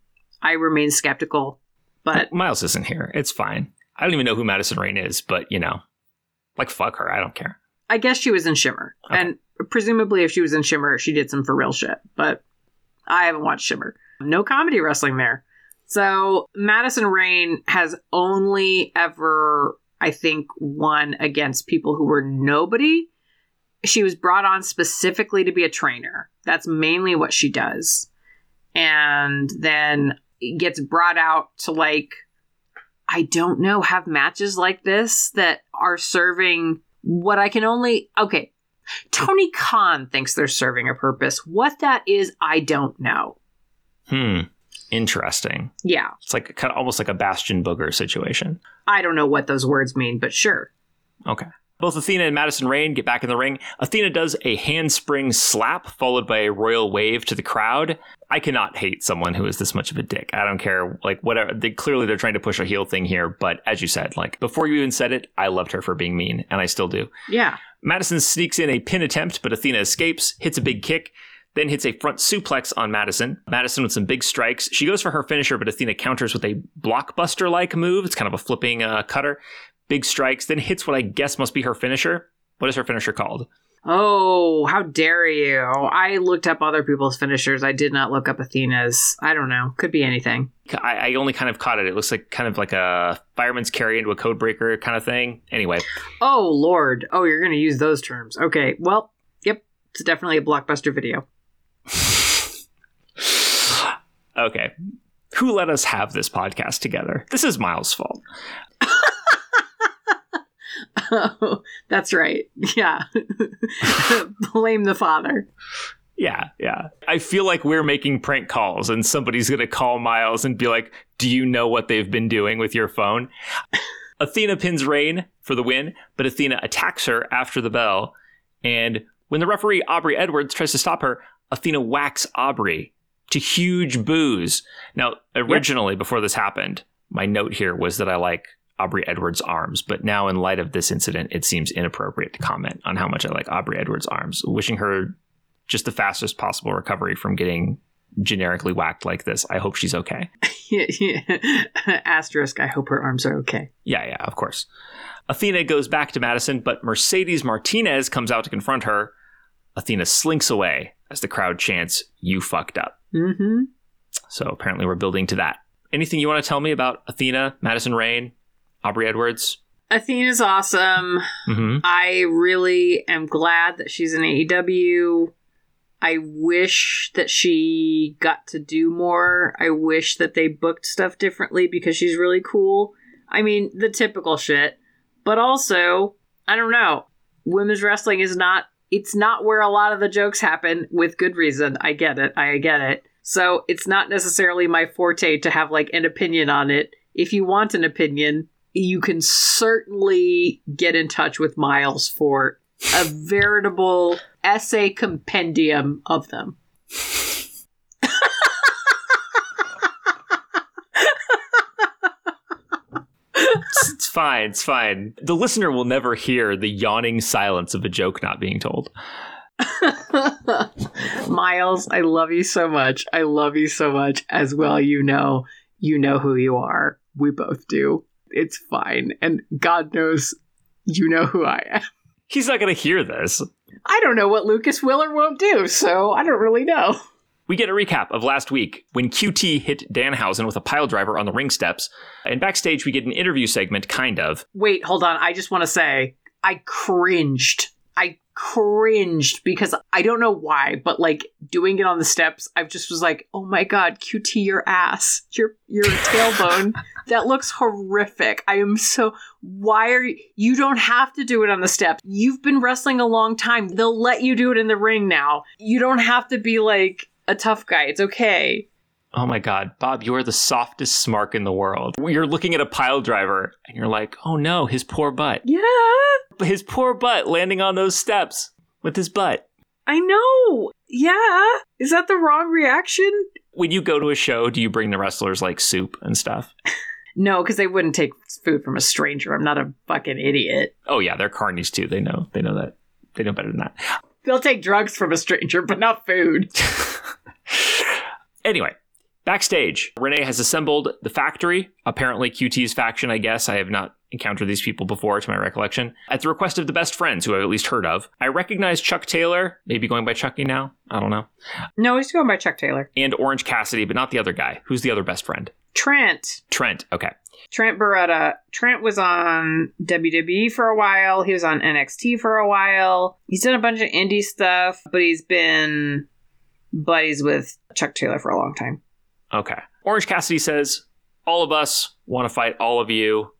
[SPEAKER 2] I remain skeptical, but
[SPEAKER 1] Miles isn't here. It's fine. I don't even know who Madison Rayne is, but you know, like fuck her. I don't care.
[SPEAKER 2] I guess she was in Shimmer.
[SPEAKER 1] Okay.
[SPEAKER 2] And presumably, if she was in Shimmer, she did some for real shit. But I haven't watched Shimmer. No comedy wrestling there. So Madison Rayne has only ever, I think, won against people who were nobody. She was brought on specifically to be a trainer. That's mainly what she does. And then gets brought out to like, I don't know, have matches like this that are serving what I can only okay. Tony Khan thinks they're serving a purpose. What that is, I don't know.
[SPEAKER 1] Hmm. Interesting.
[SPEAKER 2] Yeah,
[SPEAKER 1] It's like kind of almost like a Bastion Booger situation.
[SPEAKER 2] I don't know what those words mean, but sure.
[SPEAKER 1] Okay. Both Athena and Madison Rayne get back in the ring. Athena does a handspring slap followed by a royal wave to the crowd. I cannot hate someone who is this much of a dick. I don't care, like whatever. They, clearly, they're trying to push a heel thing here, but as you said, like before you even said it, I loved her for being mean, and I still do.
[SPEAKER 2] Yeah.
[SPEAKER 1] Madison sneaks in a pin attempt, but Athena escapes, hits a big kick, then hits a front suplex on Madison. Madison with some big strikes. She goes for her finisher, but Athena counters with a blockbuster like move. It's kind of a flipping uh, cutter. Big strikes, then hits what I guess must be her finisher. What is her finisher called?
[SPEAKER 2] Oh, how dare you? I looked up other people's finishers. I did not look up Athena's. I don't know. Could be anything.
[SPEAKER 1] I, I only kind of caught it. It looks like kind of like a fireman's carry into a code breaker kind of thing. Anyway,
[SPEAKER 2] Oh, Lord. Oh, you're going to use those terms. Okay. Well, yep. It's definitely a blockbuster video.
[SPEAKER 1] okay. Who let us have this podcast together? This is Miles' fault.
[SPEAKER 2] Oh, that's right. Yeah. Blame the father.
[SPEAKER 1] Yeah, yeah. I feel like we're making prank calls and somebody's going to call Miles and be like, Do you know what they've been doing with your phone? Athena pins Rayne for the win, but Athena attacks her after the bell. And when the referee, Aubrey Edwards, tries to stop her, Athena whacks Aubrey to huge boos. Now, originally, yep. before this happened, my note here was that I like Aubrey Edwards' arms, but now in light of this incident, it seems inappropriate to comment on how much I like Aubrey Edwards' arms. Wishing her just the fastest possible recovery from getting generically whacked like this. I hope she's okay.
[SPEAKER 2] yeah, yeah. Asterisk, I hope her arms are okay.
[SPEAKER 1] Yeah, yeah, of course. Athena goes back to Madison, but Mercedes Martinez comes out to confront her. Athena slinks away as the crowd chants, You fucked up.
[SPEAKER 2] Mm-hmm.
[SPEAKER 1] So apparently we're building to that. Anything you want to tell me about Athena, Madison Rayne, Aubrey Edwards?
[SPEAKER 2] Athena's awesome.
[SPEAKER 1] Mm-hmm.
[SPEAKER 2] I really am glad that she's in AEW. I wish that she got to do more. I wish that they booked stuff differently because she's really cool. I mean, the typical shit. But also, I don't know. Women's wrestling is not it's not where a lot of the jokes happen with good reason. I get it. I get it. So, it's not necessarily my forte to have like an opinion on it. If you want an opinion, you can certainly get in touch with Miles for a veritable essay compendium of them.
[SPEAKER 1] it's, it's fine. It's fine. The listener will never hear the yawning silence of a joke not being told.
[SPEAKER 2] Miles, I love you so much. I love you so much. As well, you know, you know who you are. We both do. It's fine. And God knows you know who I am.
[SPEAKER 1] He's not going to hear this.
[SPEAKER 2] I don't know what Lucas will or won't do, so I don't really know.
[SPEAKER 1] We get a recap of last week when QT hit Danhausen with a pile driver on the ring steps. And backstage, we get an interview segment, kind of.
[SPEAKER 2] Wait, hold on. I just want to say, I cringed. I cringed because I don't know why, but like doing it on the steps, I just was like, "Oh my god, QT your ass. Your your tailbone. that looks horrific." I am so why are you you don't have to do it on the steps. You've been wrestling a long time. They'll let you do it in the ring now. You don't have to be like a tough guy. It's okay.
[SPEAKER 1] Oh my God, Bob, you are the softest smark in the world. You're looking at a pile driver and you're like, oh no, his poor butt.
[SPEAKER 2] Yeah.
[SPEAKER 1] His poor butt landing on those steps with his butt.
[SPEAKER 2] I know. Yeah. Is that the wrong reaction?
[SPEAKER 1] When you go to a show, do you bring the wrestlers like soup and stuff?
[SPEAKER 2] no, because they wouldn't take food from a stranger. I'm not a fucking idiot.
[SPEAKER 1] Oh yeah, they're carnies too. They know. They know that. They know better than that.
[SPEAKER 2] They'll take drugs from a stranger, but not food.
[SPEAKER 1] anyway, Backstage, Renee has assembled the factory, apparently QT's faction, I guess. I have not encountered these people before, to my recollection, at the request of the best friends who I've at least heard of. I recognize Chuck Taylor, maybe going by Chucky now. I don't know.
[SPEAKER 2] No, he's going by Chuck Taylor.
[SPEAKER 1] And Orange Cassidy, but not the other guy. Who's the other best friend?
[SPEAKER 2] Trent.
[SPEAKER 1] Trent, okay.
[SPEAKER 2] Trent Beretta. Trent was on WWE for a while. He was on NXT for a while. He's done a bunch of indie stuff, but he's been buddies with Chuck Taylor for a long time.
[SPEAKER 1] Okay. Orange Cassidy says, All of us want to fight all of you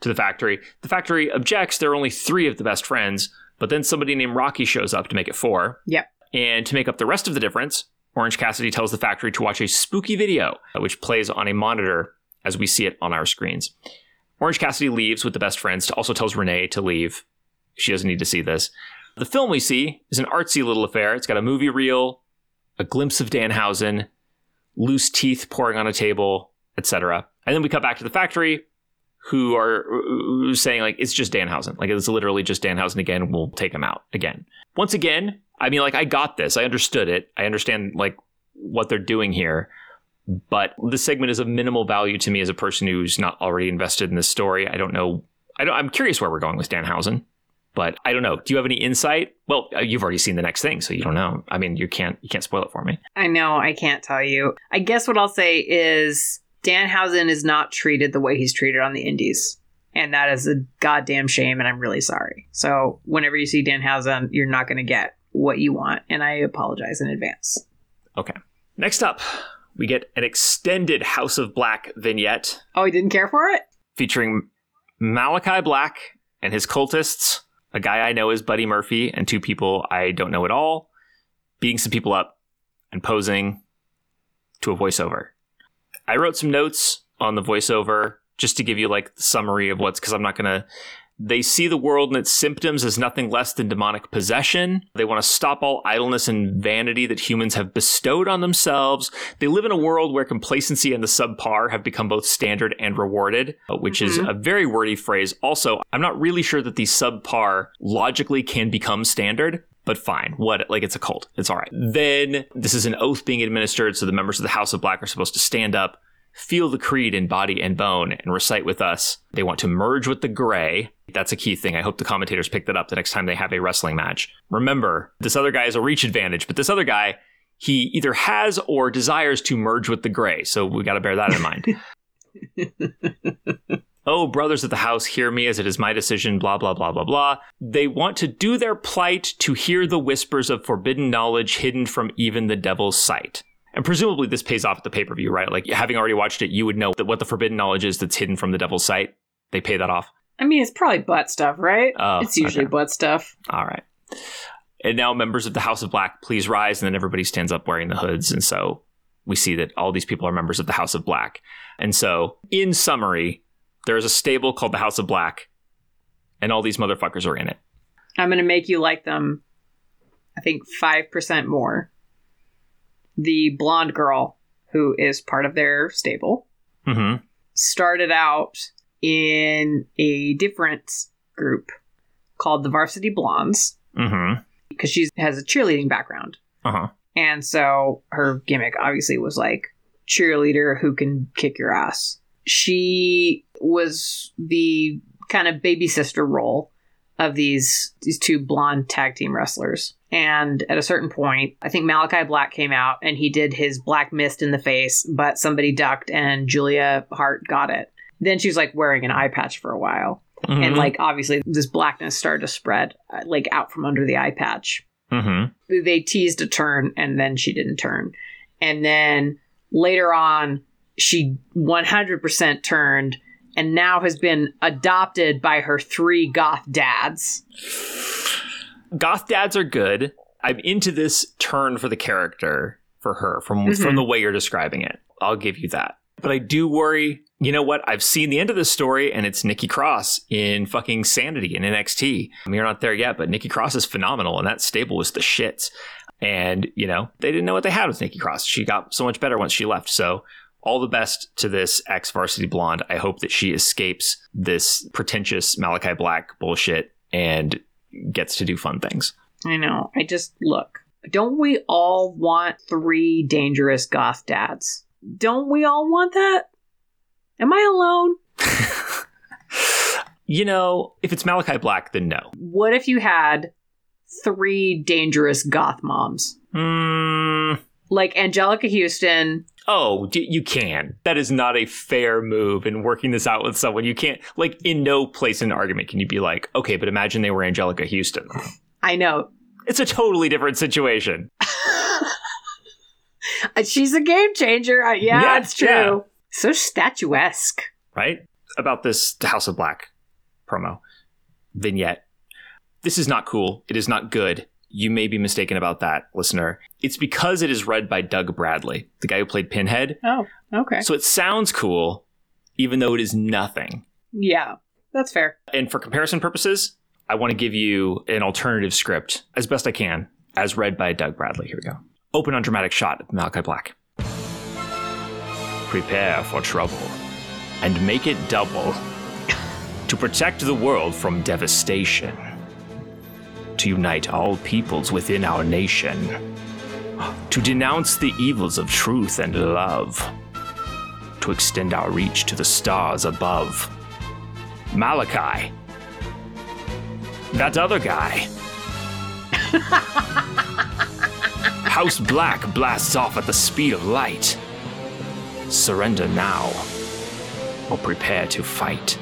[SPEAKER 1] to the factory. The factory objects. There are only three of the best friends, but then somebody named Rocky shows up to make it four.
[SPEAKER 2] Yep.
[SPEAKER 1] And to make up the rest of the difference, Orange Cassidy tells the factory to watch a spooky video, which plays on a monitor as we see it on our screens. Orange Cassidy leaves with the best friends, to also tells Renee to leave. She doesn't need to see this. The film we see is an artsy little affair. It's got a movie reel, a glimpse of Danhausen, loose teeth pouring on a table, etc. And then we cut back to the factory, who are saying like it's just Danhausen, like it's literally just Danhausen again. We'll take him out again. Once again, I mean, like I got this, I understood it, I understand like what they're doing here. But this segment is of minimal value to me as a person who's not already invested in this story. I don't know. I don't, I'm curious where we're going with Danhausen. But I don't know. Do you have any insight? Well, uh, you've already seen the next thing, so you don't know. I mean, you can't you can't spoil it for me.
[SPEAKER 2] I know I can't tell you. I guess what I'll say is Danhausen is not treated the way he's treated on the indies. And that is a goddamn shame, and I'm really sorry. So whenever you see Danhausen, you're not going to get what you want, and I apologize in advance.
[SPEAKER 1] Okay. Next up, we get an extended House of Black vignette.
[SPEAKER 2] Oh, he didn't care for it?
[SPEAKER 1] Featuring Malachi Black and his cultists, a guy I know is Buddy Murphy, and two people I don't know at all, beating some people up and posing to a voiceover. I wrote some notes on the voiceover just to give you like the summary of what's because I'm not gonna they see the world and its symptoms as nothing less than demonic possession. They want to stop all idleness and vanity that humans have bestowed on themselves. They live in a world where complacency and the subpar have become both standard and rewarded, uh, which is mm-hmm. a very wordy phrase. Also, I'm not really sure that the subpar logically can become standard. But fine, what? Like it's a cult. It's all right. Then this is an oath being administered, so the members of the House of Black are supposed to stand up, feel the creed in body and bone, and recite with us. They want to merge with the gray. That's a key thing. I hope the commentators pick that up the next time they have a wrestling match. Remember, this other guy has a reach advantage, but this other guy, he either has or desires to merge with the gray. So we got to bear that in mind. oh, brothers of the house, hear me as it is my decision, blah, blah, blah, blah, blah. They want to do their plight to hear the whispers of forbidden knowledge hidden from even the devil's sight. And presumably this pays off at the pay per view, right? Like having already watched it, you would know that what the forbidden knowledge is that's hidden from the devil's sight. They pay that off.
[SPEAKER 2] I mean, it's probably butt stuff, right?
[SPEAKER 1] Oh,
[SPEAKER 2] it's usually
[SPEAKER 1] okay.
[SPEAKER 2] butt stuff.
[SPEAKER 1] All right. And now, members of the House of Black, please rise. And then everybody stands up wearing the hoods. And so we see that all these people are members of the House of Black. And so, in summary, there is a stable called the House of Black, and all these motherfuckers are in it.
[SPEAKER 2] I'm going to make you like them, I think, 5% more. The blonde girl, who is part of their stable,
[SPEAKER 1] Mm-hmm.
[SPEAKER 2] started out in a different group called the Varsity Blondes
[SPEAKER 1] Mm-hmm.
[SPEAKER 2] because she has a cheerleading background.
[SPEAKER 1] Uh huh.
[SPEAKER 2] And so her gimmick obviously was like cheerleader who can kick your ass. She was the kind of baby sister role of these these two blonde tag team wrestlers. And at a certain point, I think Malachi Black came out and he did his black mist in the face, but somebody ducked and Julia Hart got it. Then she was like wearing an eye patch for a while. And like obviously this blackness started to spread uh, like out from under the eye patch
[SPEAKER 1] Mm-hmm.
[SPEAKER 2] they teased a turn and then she didn't turn. And then later on, she 100% turned and now has been adopted by her three goth dads.
[SPEAKER 1] Goth dads are good. I'm into this turn for the character for her from
[SPEAKER 2] Mhm.
[SPEAKER 1] from the way you're describing it. I'll give you that. But I do worry. You know what? I've seen the end of this story, and it's Nikki Cross in fucking Sanity in NXT. I mean, you're not there yet, but Nikki Cross is phenomenal, and that stable was the shits. And you know, they didn't know what they had with Nikki Cross. She got so much better once she left. So all the best to this ex varsity blonde. I hope that she escapes this pretentious Malachi Black bullshit and gets to do fun things.
[SPEAKER 2] I know. I just look. Don't we all want three dangerous goth dads? Don't we all want that? Am I alone?
[SPEAKER 1] you know, if it's Malachi Black, then no.
[SPEAKER 2] What if you had three dangerous goth moms?
[SPEAKER 1] Mm,
[SPEAKER 2] Like Anjelica Huston,
[SPEAKER 1] oh, d- you can. That is not a fair move in working this out with someone. You can't, like, in no place in an argument can you be like, okay, but imagine they were Anjelica Huston.
[SPEAKER 2] I know.
[SPEAKER 1] It's a totally different situation.
[SPEAKER 2] She's a game changer. Uh, yeah,
[SPEAKER 1] Yeah,
[SPEAKER 2] it's true.
[SPEAKER 1] yeah.
[SPEAKER 2] So statuesque.
[SPEAKER 1] right? About this House of Black promo vignette. This is not cool. It is not good. You may be mistaken about that, listener. It's because it is read by Doug Bradley, the guy who played Pinhead.
[SPEAKER 2] Oh, okay.
[SPEAKER 1] So it sounds cool, even though it is nothing.
[SPEAKER 2] Yeah, that's fair.
[SPEAKER 1] And for comparison purposes, I want to give you an alternative script as best I can, as read by Doug Bradley. Here we go. Open on dramatic shot of Malachi Black. Prepare for trouble and make it double to protect the world from devastation, to unite all peoples within our nation, to denounce the evils of truth and love, to extend our reach to the stars above. Malachi. That other guy. House Black blasts off at the speed of light. Surrender now, or prepare to fight.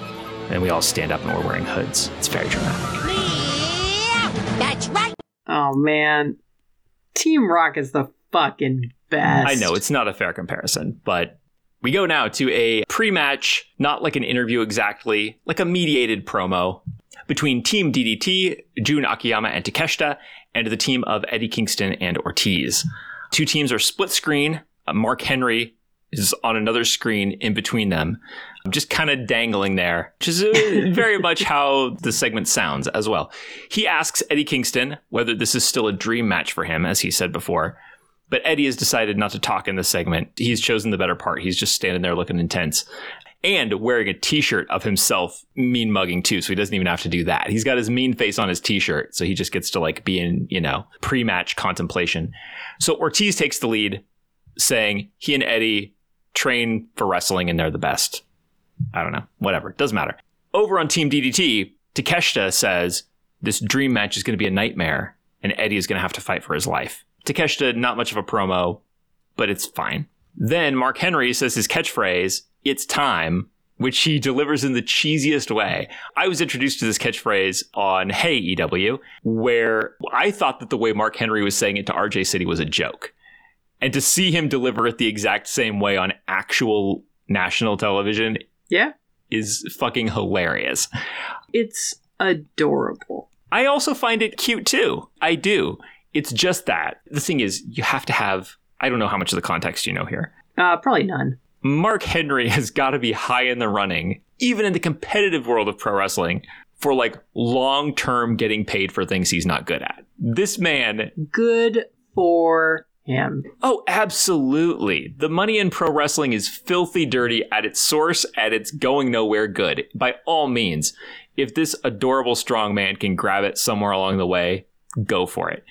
[SPEAKER 1] And we all stand up and we're wearing hoods. It's very dramatic.
[SPEAKER 3] That's right.
[SPEAKER 2] Oh man, Team Rock is the fucking best.
[SPEAKER 1] I know it's not a fair comparison, but we go now to a pre match, not like an interview exactly, like a mediated promo between Team DDT, Jun Akiyama and Takeshita, and the team of Eddie Kingston and Ortiz. Two teams are split screen. Uh, Mark Henry is on another screen in between them, just kind of dangling there, which is uh, very much how the segment sounds as well. He asks Eddie Kingston whether this is still a dream match for him, as he said before. But Eddie has decided not to talk in this segment. He's chosen the better part. He's just standing there looking intense and wearing a t-shirt of himself mean mugging too so he doesn't even have to do that he's got his mean face on his t-shirt so he just gets to like be in you know pre-match contemplation so ortiz takes the lead saying he and eddie train for wrestling and they're the best. I don't know. Whatever. Doesn't matter. Over on team ddt takeshita says this dream match is going to be a nightmare and eddie is going to have to fight for his life. Takeshita not much of a promo but it's fine. Then mark henry says his catchphrase it's time, which he delivers in the cheesiest way. I was introduced to this catchphrase on Hey EW, where I thought that the way Mark Henry was saying it to RJ City was a joke. And to see him deliver it the exact same way on actual national television
[SPEAKER 2] Yeah.
[SPEAKER 1] is fucking hilarious.
[SPEAKER 2] It's adorable.
[SPEAKER 1] I also find it cute too. I do. It's just that. The thing is, you have to have, I don't know how much of the context you know here.
[SPEAKER 2] Uh, probably none.
[SPEAKER 1] Mark Henry has got to be high in the running, even in the competitive world of pro wrestling, for like long term getting paid for things he's not good at. This man,
[SPEAKER 2] Good for him.
[SPEAKER 1] oh, absolutely. The money in pro wrestling is filthy dirty at its source, and it's going nowhere good. By all means, if this adorable strong man can grab it somewhere along the way, go for it.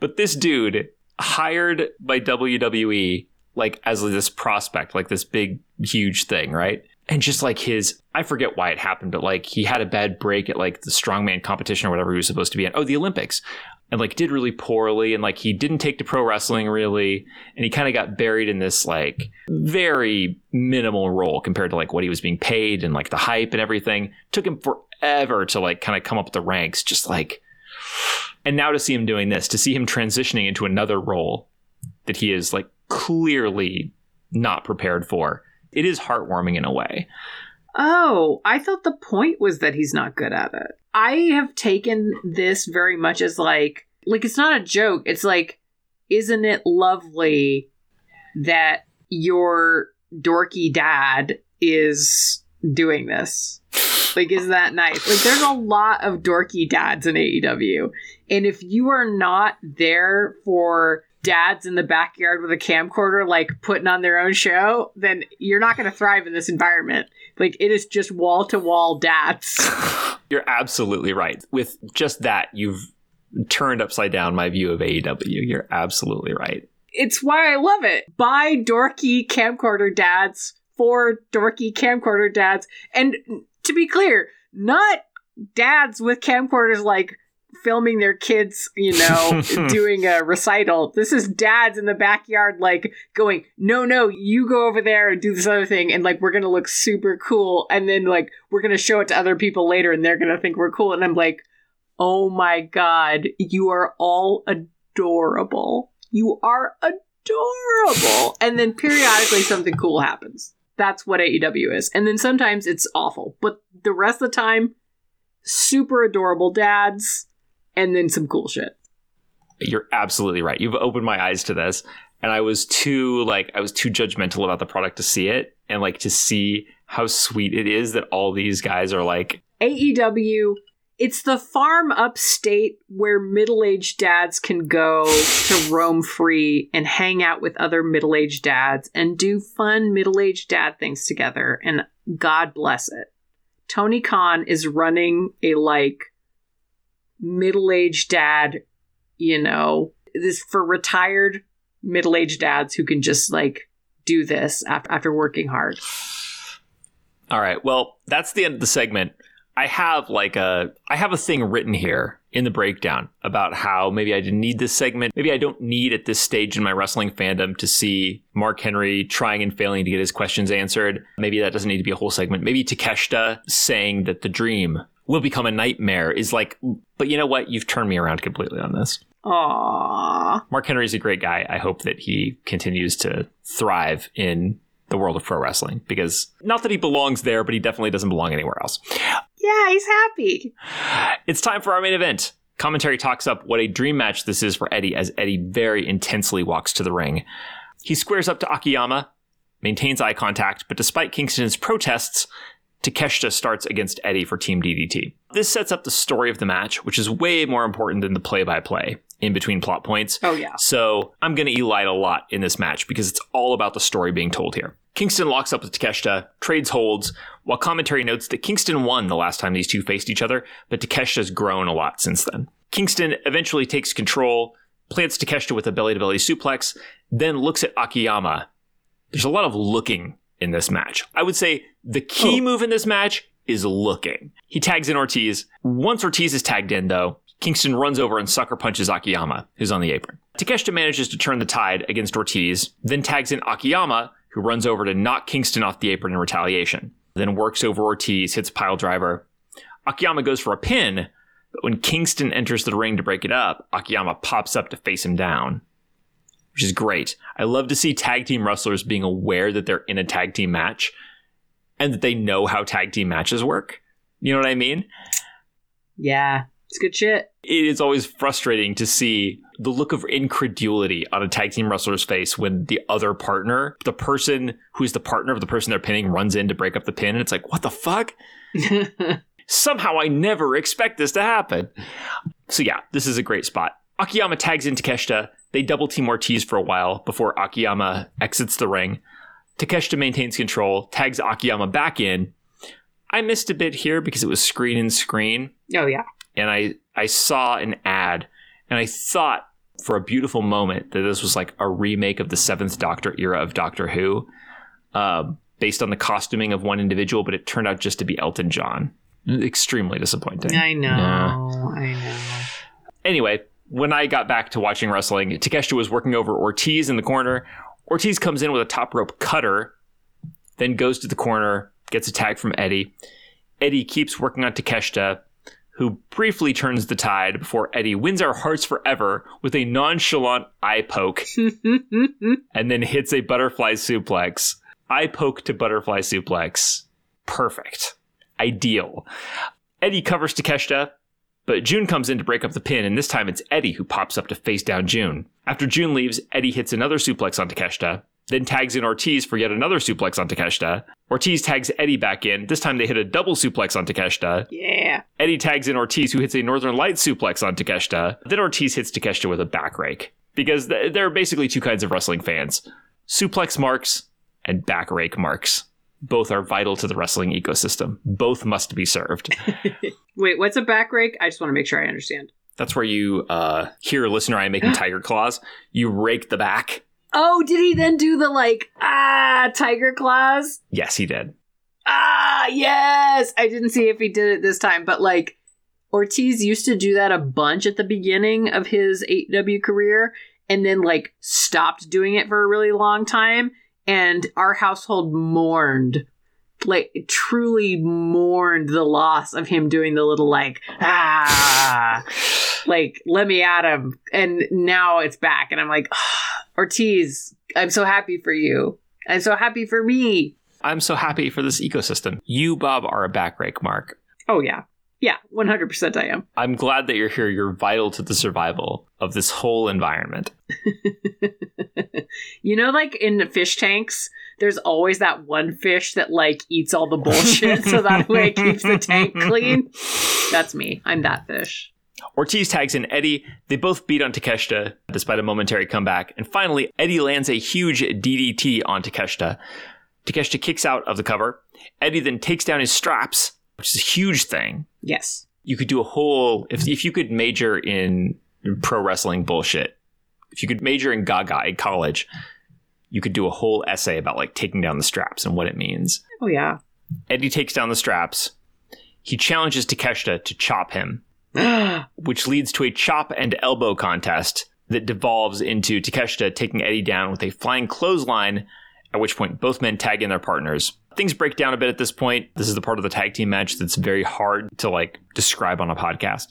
[SPEAKER 1] But this dude, hired by WWE, like as this prospect, like this big, huge thing, right? And just like his, I forget why it happened, but like he had a bad break at like the strongman competition or whatever he was supposed to be in. Oh, the Olympics. And like did really poorly. And like he didn't take to pro wrestling really. And he kind of got buried in this like very minimal role compared to like what he was being paid and like the hype and everything. Took him forever to like kind of come up the ranks. Just like, and now to see him doing this, to see him transitioning into another role that he is like clearly not prepared for. It is heartwarming in a way.
[SPEAKER 2] Oh, I thought the point was that he's not good at it. I have taken this very much as like like it's not a joke. It's like isn't it lovely that your dorky dad is doing this? Like is that nice? Like there's a lot of dorky dads in AEW. And if you are not there for dads in the backyard with a camcorder like putting on their own show, then you're not going to thrive in this environment. Like it is just wall to wall dads.
[SPEAKER 1] You're absolutely right. With just that, you've turned upside down my view of AEW. You're absolutely right.
[SPEAKER 2] It's why I love it. Buy dorky camcorder dads for dorky camcorder dads. And to be clear, not dads with camcorders like filming their kids, you know, doing a recital. This is dads in the backyard, like going, no, no, you go over there and do this other thing, and like we're gonna look super cool, and then like we're gonna show it to other people later, and they're gonna think we're cool. And I'm like, oh my god, you are all adorable. You are adorable. and then periodically something cool happens. That's what AEW is. And then sometimes it's awful, but the rest of the time, super adorable dads and then some cool shit.
[SPEAKER 1] You're absolutely right. You've opened my eyes to this. And I was too like I was too judgmental about the product to see it and like to see how sweet it is that all these guys are like
[SPEAKER 2] AEW, it's the farm upstate where middle aged dads can go to roam free and hang out with other middle aged dads and do fun middle aged dad things together. And God bless it. Tony Khan is running a like middle aged dad, you know, this for retired middle aged dads who can just like do this after, after working hard.
[SPEAKER 1] All right. Well, that's the end of the segment. I have like a I have a thing written here in the breakdown about how maybe I didn't need this segment. Maybe I don't need at this stage in my wrestling fandom to see Mark Henry trying and failing to get his questions answered. Maybe that doesn't need to be a whole segment. Maybe Takeshita saying that the dream will become a nightmare is like but you know what? You've turned me around completely on this.
[SPEAKER 2] Aww.
[SPEAKER 1] Mark Henry's a great guy. I hope that he continues to thrive in the world of pro wrestling because not that he belongs there, but he definitely doesn't belong anywhere else.
[SPEAKER 2] Yeah, he's happy.
[SPEAKER 1] It's time for our main event. Commentary talks up what a dream match this is for Eddie as Eddie very intensely walks to the ring. He squares up to Akiyama, maintains eye contact, but despite Kingston's protests, Takeshita starts against Eddie for Team DDT. This sets up the story of the match, which is way more important than the play by play in between plot points.
[SPEAKER 2] Oh, yeah.
[SPEAKER 1] So I'm going to elide a lot in this match because it's all about the story being told here. Kingston locks up with Takeshita, trades holds, while commentary notes that Kingston won the last time these two faced each other, but Takeshita's grown a lot since then. Kingston eventually takes control, plants Takeshita with a belly to belly suplex, then looks at Akiyama. There's a lot of looking in this match. I would say the key
[SPEAKER 2] Oh.
[SPEAKER 1] move in this match is looking. He tags in Ortiz. Once Ortiz is tagged in, though, Kingston runs over and sucker punches Akiyama, who's on the apron. Takeshita manages to turn the tide against Ortiz, then tags in Akiyama, who runs over to knock Kingston off the apron in retaliation. Then works over Ortiz, hits a pile driver. Akiyama goes for a pin, but when Kingston enters the ring to break it up, Akiyama pops up to face him down, which is great. I love to see tag team wrestlers being aware that they're in a tag team match and that they know how tag team matches work. You know what I mean?
[SPEAKER 2] Yeah, it's good shit.
[SPEAKER 1] It is always frustrating to see the look of incredulity on a tag team wrestler's face when the other partner, the person who's the partner of the person they're pinning, runs in to break up the pin. And it's like, what the fuck? Somehow I never expect this to happen. So yeah, this is a great spot. Akiyama tags in Takeshita. They double team Ortiz for a while before Akiyama exits the ring. Takeshita maintains control, tags Akiyama back in. I missed a bit here because it was screen and screen,
[SPEAKER 2] oh, yeah.
[SPEAKER 1] and I I saw an ad, and I thought for a beautiful moment that this was like a remake of the Seventh Doctor era of Doctor Who, uh, based on the costuming of one individual, but it turned out just to be Elton John. Extremely disappointing.
[SPEAKER 2] I know.
[SPEAKER 1] Yeah.
[SPEAKER 2] I know.
[SPEAKER 1] Anyway, when I got back to watching wrestling, Takeshita was working over Ortiz in the corner. Ortiz comes in with a top rope cutter, then goes to the corner, gets a tag from Eddie. Eddie keeps working on Takeshita, who briefly turns the tide before Eddie wins our hearts forever with a nonchalant eye poke and then hits a butterfly suplex. Eye poke to butterfly suplex. Perfect. Ideal. Eddie covers Takeshita, but Jun comes in to break up the pin, and this time it's Eddie who pops up to face down Jun. After Jun leaves, Eddie hits another suplex on Takeshita, then tags in Ortiz for yet another suplex on Takeshita. Ortiz tags Eddie back in. This time they hit a double suplex on Takeshita.
[SPEAKER 2] yeah.
[SPEAKER 1] Eddie tags in Ortiz, who hits a Northern Light suplex on Takeshita. Then Ortiz hits Takeshita with a back rake. Because th- there are basically two kinds of wrestling fans suplex marks and back rake marks. Both are vital to the wrestling ecosystem. Both must be served.
[SPEAKER 2] Wait, what's a back rake? I just want to make sure I understand.
[SPEAKER 1] That's where you uh, hear a listener I am making tiger claws. You rake the back.
[SPEAKER 2] Oh, did he then do the like, ah, tiger claws?
[SPEAKER 1] Yes, he did.
[SPEAKER 2] Ah, yes. I didn't see if he did it this time, but like Ortiz used to do that a bunch at the beginning of his AEW career and then like stopped doing it for a really long time. And our household mourned, like truly mourned the loss of him doing the little like, ah, like let me at him. And now it's back. And I'm like, ah, Ortiz, I'm so happy for you. I'm so happy for me.
[SPEAKER 1] I'm so happy for this ecosystem. You, Bob, are a back rake, Mark.
[SPEAKER 2] Oh yeah. Yeah, 100% I am.
[SPEAKER 1] I'm glad that you're here. You're vital to the survival of this whole environment.
[SPEAKER 2] you know like in fish tanks, there's always that one fish that like eats all the bullshit so that way it keeps the tank clean. That's me. I'm that fish.
[SPEAKER 1] Ortiz tags in Eddie. They both beat on Takeshita despite a momentary comeback. And finally, Eddie lands a huge DDT on Takeshita. Takeshita kicks out of the cover. Eddie then takes down his straps, which is a huge thing.
[SPEAKER 2] Yes.
[SPEAKER 1] You could do a whole if if you could major in pro wrestling bullshit. If you could major in Gaga in college, you could do a whole essay about like taking down the straps and what it means.
[SPEAKER 2] Oh yeah.
[SPEAKER 1] Eddie takes down the straps. He challenges Takeshita to chop him, which leads to a chop and elbow contest that devolves into Takeshita taking Eddie down with a flying clothesline, at which point both men tag in their partners. Things break down a bit at this point. This is the part of the tag team match that's very hard to like describe on a podcast.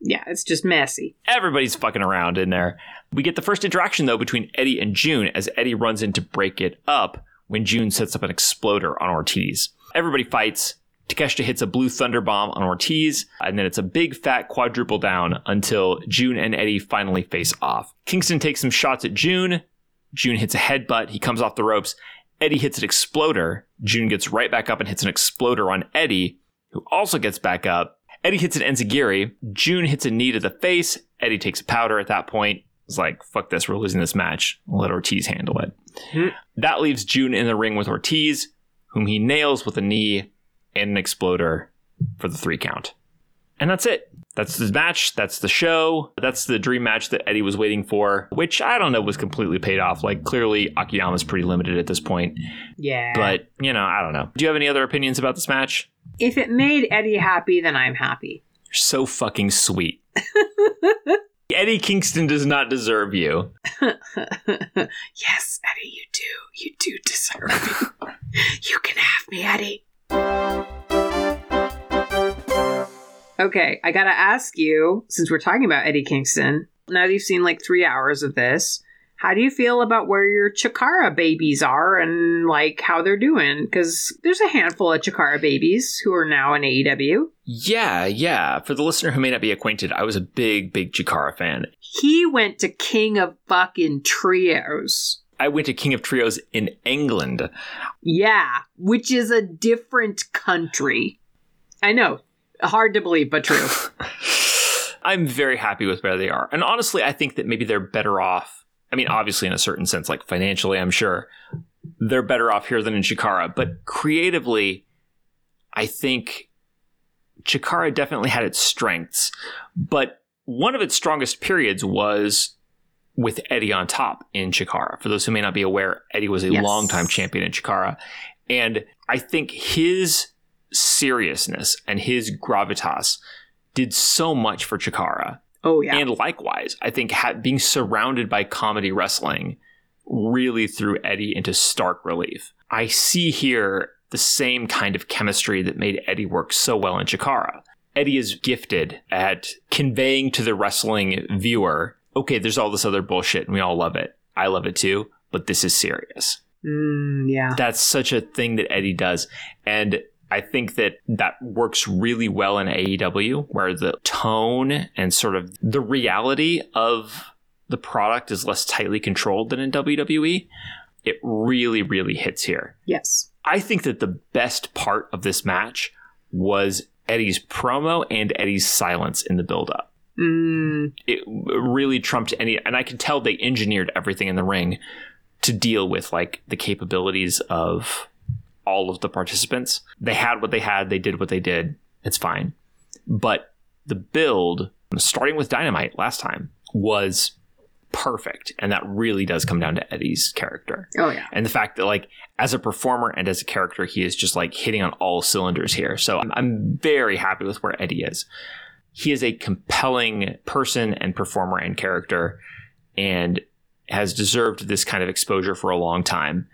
[SPEAKER 2] yeah, it's just messy.
[SPEAKER 1] Everybody's fucking around in there. We get the first interaction though between Eddie and Jun as Eddie runs in to break it up when Jun sets up an exploder on Ortiz. Everybody fights. Takeshita hits a blue thunder bomb on Ortiz, and then it's a big fat quadruple down until Jun and Eddie finally face off. Kingston takes some shots at Jun. Jun hits a headbutt. He comes off the ropes. Eddie hits an exploder. Jun gets right back up and hits an exploder on Eddie, who also gets back up. Eddie hits an enziguri. Jun hits a knee to the face. Eddie takes a powder at that point. It's like, fuck this, we're losing this match. We'll let Ortiz handle it.
[SPEAKER 2] Hmm.
[SPEAKER 1] That leaves Jun in the ring with Ortiz, whom he nails with a knee and an exploder for the three count. And that's it. That's the match. That's the show. That's the dream match that Eddie was waiting for, which I don't know was completely paid off. Like, clearly, Akiyama's pretty limited at this point.
[SPEAKER 2] Yeah.
[SPEAKER 1] But, you know, I don't know. Do you have any other opinions about this match?
[SPEAKER 2] if it made Eddie happy, then I'm happy.
[SPEAKER 1] You're so fucking sweet. Eddie Kingston does not deserve you.
[SPEAKER 2] yes, Eddie, you do. You do deserve me. you can have me, Eddie. Okay, I gotta ask you, since we're talking about Eddie Kingston, now that you've seen like three hours of this, how do you feel about where your Chikara babies are and like how they're doing? Because there's a handful of Chikara babies who are now in AEW.
[SPEAKER 1] Yeah, yeah. For the listener who may not be acquainted, I was a big, big Chikara fan.
[SPEAKER 2] He went to King of Fucking Trios.
[SPEAKER 1] I went to King of Trios in England.
[SPEAKER 2] Yeah, which is a different country. I know. Hard to believe, but true.
[SPEAKER 1] I'm very happy with where they are. And honestly, I think that maybe they're better off. I mean, obviously, in a certain sense, like financially, I'm sure they're better off here than in Chikara. But creatively, I think Chikara definitely had its strengths. But one of its strongest periods was with Eddie on top in Chikara. For those who may not be aware, Eddie was a
[SPEAKER 2] Yes.
[SPEAKER 1] longtime champion in Chikara. And I think his seriousness and his gravitas did so much for Chikara.
[SPEAKER 2] Oh, yeah.
[SPEAKER 1] And likewise, I think ha- being surrounded by comedy wrestling really threw Eddie into stark relief. I see here the same kind of chemistry that made Eddie work so well in Chikara. Eddie is gifted at conveying to the wrestling viewer, okay, there's all this other bullshit and we all love it. I love it too, but this is serious
[SPEAKER 2] Mm, yeah.
[SPEAKER 1] that's such a thing that Eddie does. And I think that that works really well in AEW, where the tone and sort of the reality of the product is less tightly controlled than in WWE. It really, really hits here.
[SPEAKER 2] Yes.
[SPEAKER 1] I think that the best part of this match was Eddie's promo and Eddie's silence in the build-up
[SPEAKER 2] Mm,
[SPEAKER 1] it really trumped any and i can tell they engineered everything in the ring to deal with like the capabilities of all of the participants. They had what they had. They did what they did. It's fine. But the build starting with dynamite last time was perfect. And that really does come down to eddie's character.
[SPEAKER 2] Oh, yeah.
[SPEAKER 1] and the fact that like as a performer and as a character he is just like hitting on all cylinders here. So i'm, I'm very happy with where eddie is. He is a compelling person and performer and character and has deserved this kind of exposure for a long time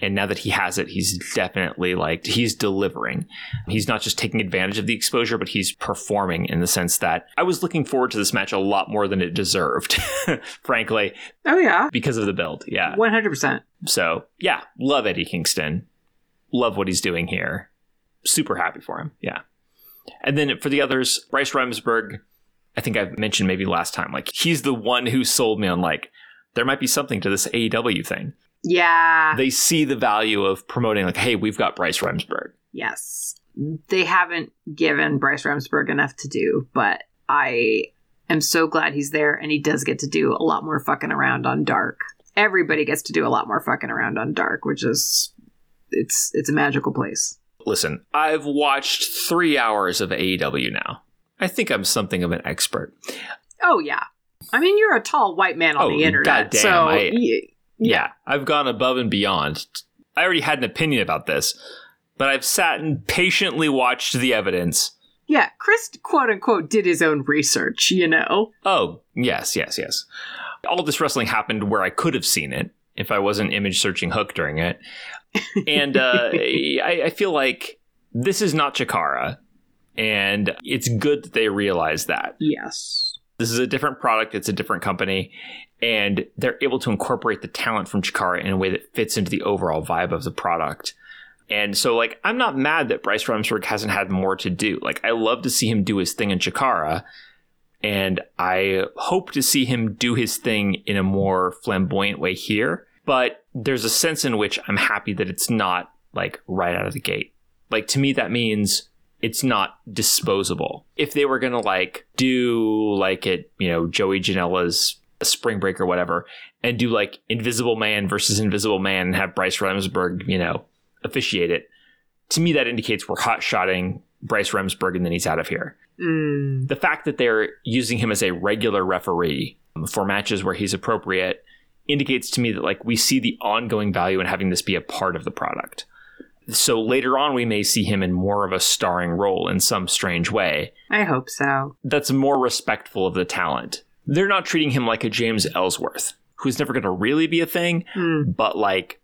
[SPEAKER 1] and now that he has it he's definitely like he's delivering he's not just taking advantage of the exposure but he's performing in the sense that i was looking forward to this match a lot more than it deserved frankly
[SPEAKER 2] Oh, yeah.
[SPEAKER 1] because of the build yeah
[SPEAKER 2] 100%.
[SPEAKER 1] so yeah, love Eddie Kingston. Love what he's doing here. Super happy for him. Yeah. And then for the others, Bryce Remsburg, I think I've mentioned maybe last time, like he's the one who sold me on like there might be something to this AEW thing.
[SPEAKER 2] Yeah.
[SPEAKER 1] They see the value of promoting like, hey, we've got Bryce Remsburg.
[SPEAKER 2] yes. They haven't given Bryce Remsburg enough to do, but I am so glad he's there and he does get to do a lot more fucking around on Dark. Everybody gets to do a lot more fucking around on Dark, which is it's it's a magical place.
[SPEAKER 1] Listen, I've watched three hours of AEW now. I think I'm something of an expert.
[SPEAKER 2] Oh yeah. I mean, you're a tall white man on
[SPEAKER 1] Oh,
[SPEAKER 2] the internet,
[SPEAKER 1] goddamn,
[SPEAKER 2] so
[SPEAKER 1] I-
[SPEAKER 2] y-
[SPEAKER 1] Yeah, I've gone above and beyond. I already had an opinion about this, but I've sat and patiently watched the evidence.
[SPEAKER 2] yeah. Kris, quote unquote, did his own research. You know.
[SPEAKER 1] Oh, yes, yes, yes. All this wrestling happened where I could have seen it if I wasn't image searching Hook during it. And uh, I, I feel like this is not Chikara, and it's good that they realize that.
[SPEAKER 2] Yes.
[SPEAKER 1] This is a different product, it's a different company, and they're able to incorporate the talent from Chikara in a way that fits into the overall vibe of the product. And so, like, I'm not mad that Bryce Remsburg hasn't had more to do. Like, I love to see him do his thing in Chikara, and I hope to see him do his thing in a more flamboyant way here. But there's a sense in which I'm happy that it's not like right out of the gate. Like, to me, that means it's not disposable. If they were gonna like do like it, you know, Joey Janela's Spring Break or whatever, and do like Invisible Man versus Invisible Man and have Bryce Remsburg, you know, officiate it. To me, that indicates we're hot shotting Bryce Remsburg and then he's out of here.
[SPEAKER 2] Mm.
[SPEAKER 1] The fact that they're using him as a regular referee for matches where he's appropriate indicates to me that like we see the ongoing value in having this be a part of the product. So later on, we may see him in more of a starring role in some strange way
[SPEAKER 2] I hope so.
[SPEAKER 1] that's more respectful of the talent. They're not treating him like a James Ellsworth, who's never going to really be a thing,
[SPEAKER 2] Mm.
[SPEAKER 1] but like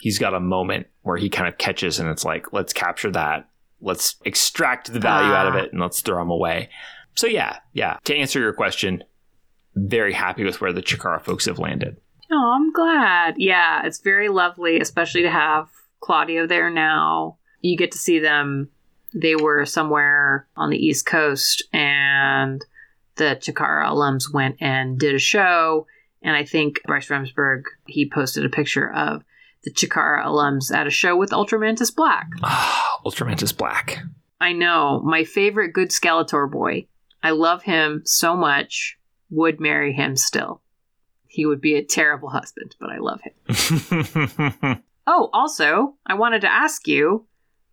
[SPEAKER 1] he's got a moment where he kind of catches and it's like, let's capture that. Let's extract the value out of
[SPEAKER 2] Ah.
[SPEAKER 1] it and let's throw him away. So, yeah, yeah. To answer your question, very happy with where the Chikara folks have landed.
[SPEAKER 2] Oh, I'm glad. Yeah, it's very lovely, especially to have Claudio there now. You get to see them. They were somewhere on the East Coast, and the Chikara alums went and did a show. And I think Bryce Remsburg, he posted a picture of the Chikara alums at a show with Ultramantis Black.
[SPEAKER 1] Ah, Ultramantis Black.
[SPEAKER 2] I know, my favorite good Skeletor boy. I love him so much. Would marry him still. He would be a terrible husband, but I love him. Oh, also, I wanted to ask you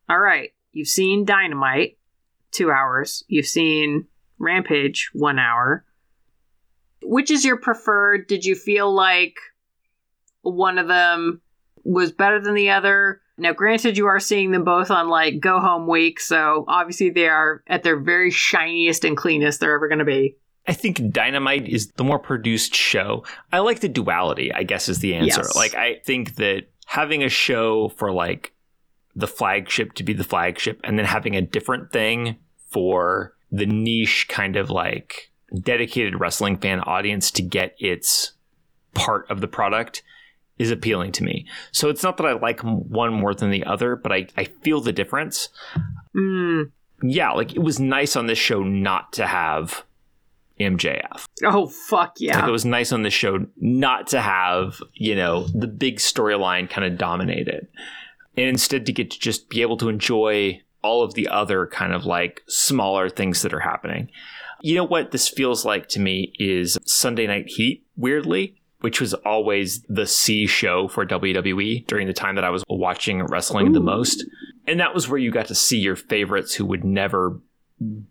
[SPEAKER 2] all right, you've seen Dynamite, two hours. You've seen Rampage, one hour. Which is your preferred? Did you feel like one of them was better than the other? Now, granted, you are seeing them both on like go home week, so obviously they are at their very shiniest and cleanest they're ever going to be.
[SPEAKER 1] I think Dynamite is the more produced show. I like the duality, I guess is the answer.
[SPEAKER 2] Yes.
[SPEAKER 1] Like I think that having a show for like the flagship to be the flagship and then having a different thing for the niche kind of like dedicated wrestling fan audience to get its part of the product is appealing to me. So it's not that I like one more than the other, but I, I feel the difference
[SPEAKER 2] Mm.
[SPEAKER 1] yeah, like it was nice on this show not to have MJF.
[SPEAKER 2] Oh, fuck yeah.
[SPEAKER 1] Like it was nice on this show not to have, you know, the big storyline kind of dominate it. And instead to get to just be able to enjoy all of the other kind of like smaller things that are happening. You know what this feels like to me is Sunday Night Heat, weirdly, which was always the C show for WWE during the time that I was watching wrestling the most. And that was where you got to see your favorites who would never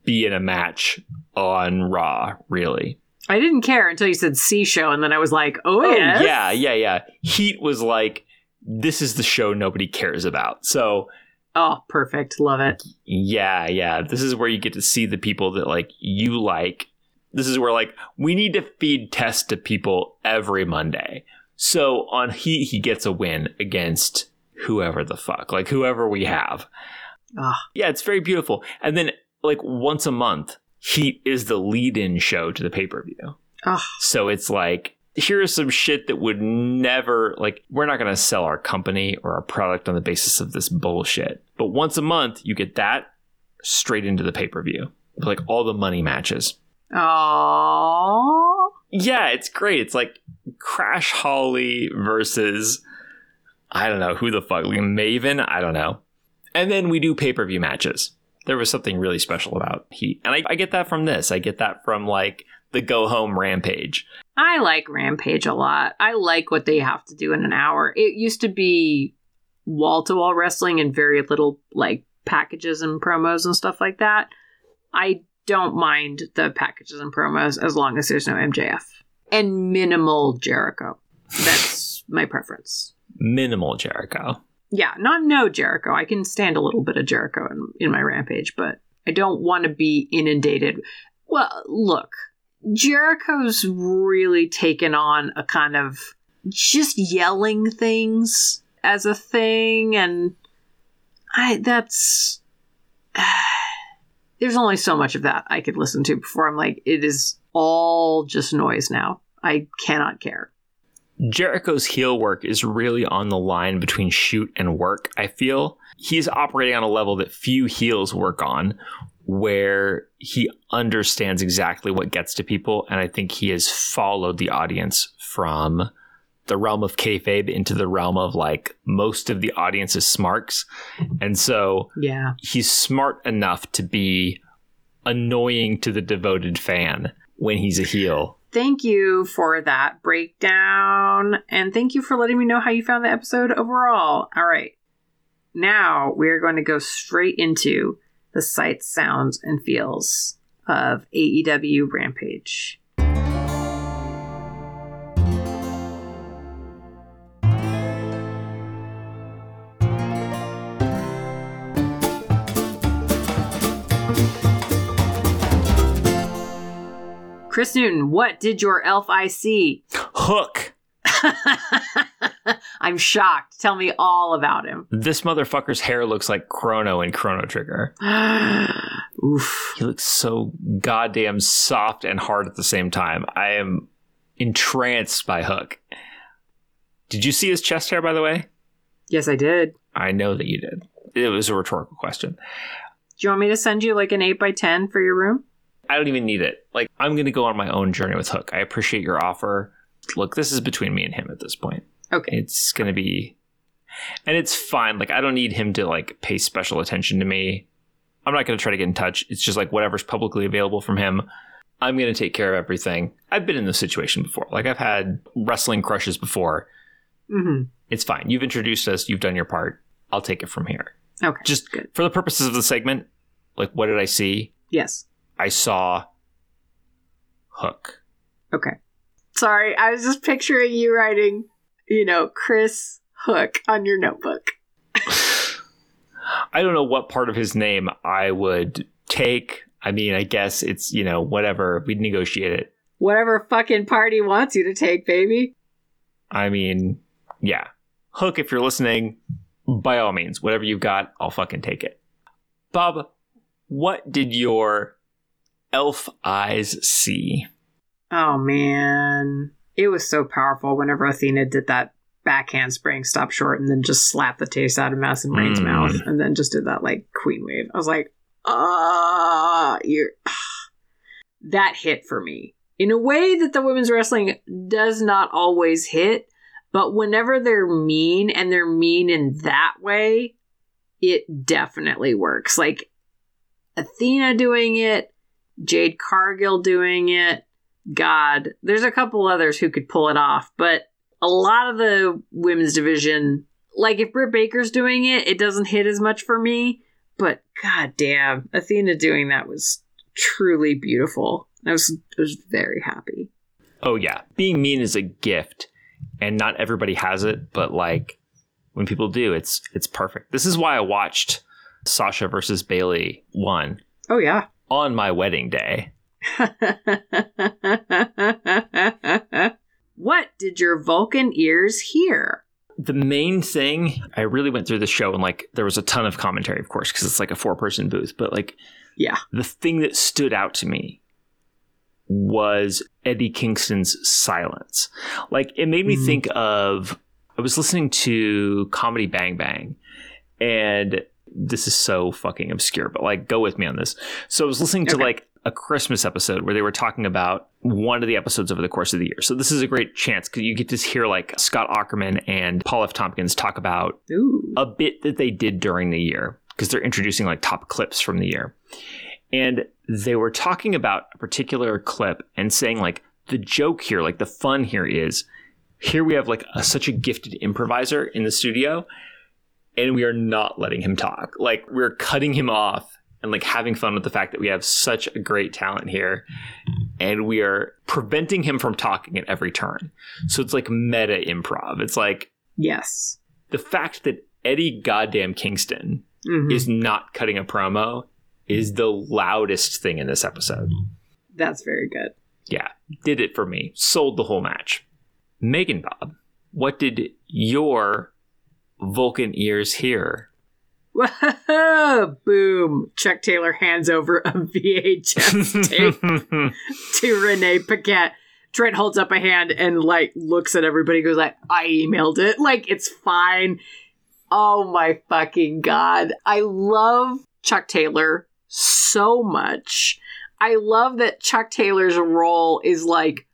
[SPEAKER 1] be in a match on Raw, really.
[SPEAKER 2] I didn't care until you said C show, and then I was like, oh,
[SPEAKER 1] Oh,
[SPEAKER 2] yes.
[SPEAKER 1] yeah, yeah, yeah. Heat was like, this is the show nobody cares about. So,
[SPEAKER 2] Oh, perfect. Love it.
[SPEAKER 1] yeah, yeah. This is where you get to see the people that like you like. This is where like we need to feed test to people every Monday. So on Heat, he gets a win against whoever the fuck, like whoever we have.
[SPEAKER 2] Ah.
[SPEAKER 1] Yeah, it's very beautiful. And then like once a month, Heat is the lead-in show to the pay-per-view.
[SPEAKER 2] Oh,
[SPEAKER 1] So it's like, here's some shit that would never, like, we're not going to sell our company or our product on the basis of this bullshit. But once a month, you get that straight into the pay per view, like all the money matches.
[SPEAKER 2] oh.
[SPEAKER 1] Yeah, it's great. It's like Crash Holly versus, I don't know, who the fuck, like Maven? I don't know. And then we do pay per view matches. There was something really special about Heat. And I, I get that from this. I get that from, like, the Go Home Rampage.
[SPEAKER 2] I like Rampage a lot. I like what they have to do in an hour. It used to be wall to wall wrestling and very little like packages and promos and stuff like that. I don't mind the packages and promos as long as there's no MJF and minimal Jericho. That's my preference.
[SPEAKER 1] Minimal Jericho.
[SPEAKER 2] Yeah, not no Jericho. I can stand a little bit of Jericho in, in my Rampage, but I don't want to be inundated. Well, look, Jericho's really taken on a kind of just yelling things as a thing, and I that's there's only so much of that I could listen to before I'm like, it is all just noise now. I cannot care.
[SPEAKER 1] Jericho's heel work is really on the line between shoot and work, I feel. He's operating on a level that few heels work on, where he understands exactly what gets to people. And I think he has followed the audience from the realm of kayfabe into the realm of like most of the audience is smarks. And so
[SPEAKER 2] Yeah.
[SPEAKER 1] he's smart enough to be annoying to the devoted fan when he's a heel.
[SPEAKER 2] Thank you for that breakdown. And thank you for letting me know how you found the episode overall. All right. Now we're going to go straight into the sights, sounds, and feels of AEW Rampage. Kris Newton, what did your elf eye see?
[SPEAKER 1] Hook.
[SPEAKER 2] I'm shocked. Tell me all about him.
[SPEAKER 1] This motherfucker's hair looks like Crono in Chrono Trigger.
[SPEAKER 2] Oof.
[SPEAKER 1] He looks so goddamn soft and hard at the same time. I am entranced by Hook. Did you see his chest hair, by the way?
[SPEAKER 2] Yes, I did.
[SPEAKER 1] I know that you did. It was a rhetorical question.
[SPEAKER 2] Do you want me to send you like an 8 by 10 for your room?
[SPEAKER 1] I don't even need it. Like, I'm going to go on my own journey with Hook. I appreciate your offer. Look, this is between me and him at this point.
[SPEAKER 2] Okay.
[SPEAKER 1] It's going to be. And it's fine. Like, I don't need him to, like, pay special attention to me. I'm not going to try to get in touch. It's just like whatever's publicly available from him. I'm going to take care of everything. I've been in this situation before. Like, I've had wrestling crushes before.
[SPEAKER 2] Mm-hmm.
[SPEAKER 1] It's fine. You've introduced us. You've done your part. I'll take it from here.
[SPEAKER 2] Okay.
[SPEAKER 1] Just
[SPEAKER 2] good.
[SPEAKER 1] for the purposes of the segment, like, what did I see?
[SPEAKER 2] Yes.
[SPEAKER 1] I saw Hook.
[SPEAKER 2] Okay. Sorry, I was just picturing you writing, you know, Kris Hook on your notebook.
[SPEAKER 1] I don't know what part of his name I would take. I mean, I guess it's, you know, whatever. We'd negotiate it.
[SPEAKER 2] Whatever fucking party wants you to take, baby.
[SPEAKER 1] I mean, yeah. Hook, if you're listening, by all means, whatever you've got, I'll fucking take it. Bob, what did your elf eyes see?
[SPEAKER 2] Oh man. It was so powerful whenever Athena did that backhand spring stop short and then just slap the taste out of Madison Rayne's
[SPEAKER 1] Mm.
[SPEAKER 2] mouth and then just did that like queen wave. I was like, ah, you're that hit for me. In a way that the women's wrestling does not always hit, but whenever they're mean and they're mean in that way, it definitely works. Like Athena doing it, Jade Cargill doing it, God, there's a couple others who could pull it off, but a lot of the women's division, like if Britt Baker's doing it, it doesn't hit as much for me. But god damn, Athena doing that was truly beautiful. I was I was very happy.
[SPEAKER 1] Oh, yeah. Being mean is a gift, and not everybody has it, but like when people do, it's it's perfect. This is why I watched Sasha versus Bayley 1
[SPEAKER 2] Oh yeah.
[SPEAKER 1] On my wedding day.
[SPEAKER 2] what did your Vulcan ears hear?
[SPEAKER 1] the main thing i really went through the show and like there was a ton of commentary of course because it's like a four person booth but like
[SPEAKER 2] Yeah.
[SPEAKER 1] the thing that stood out to me was eddie kingston's silence like it made me
[SPEAKER 2] Mm.
[SPEAKER 1] think of i was listening to comedy bang bang and this is so fucking obscure but like go with me on this so i was listening to like a christmas episode where they were talking about one of the episodes over the course of the year so this is a great chance because you get to hear like scott aukerman and paul f tompkins talk about
[SPEAKER 2] Ooh.
[SPEAKER 1] a bit that they did during the year because they're introducing like top clips from the year. And they were talking about a particular clip and saying like the joke here, like the fun here is here we have like a, such a gifted improviser in the studio and we are not letting him talk. Like we're cutting him off and like having fun with the fact that we have such a great talent here and we are preventing him from talking at every turn. So it's like meta improv. It's like
[SPEAKER 2] Yes.
[SPEAKER 1] the fact that Eddie goddamn Kingston
[SPEAKER 2] Mhm.
[SPEAKER 1] is not cutting a promo is the loudest thing in this episode.
[SPEAKER 2] That's very good.
[SPEAKER 1] Yeah, did it for me. Sold the whole match. Megan Bob, what did your Vulcan ears hear.
[SPEAKER 2] Whoa, boom. Chuck Taylor hands over a VHS tape to Renee Paquette. Trent holds up a hand and like looks at everybody, goes like, I emailed it. Like, it's fine. Oh my fucking god. I love Chuck Taylor so much. I love that Chuck Taylor's role is like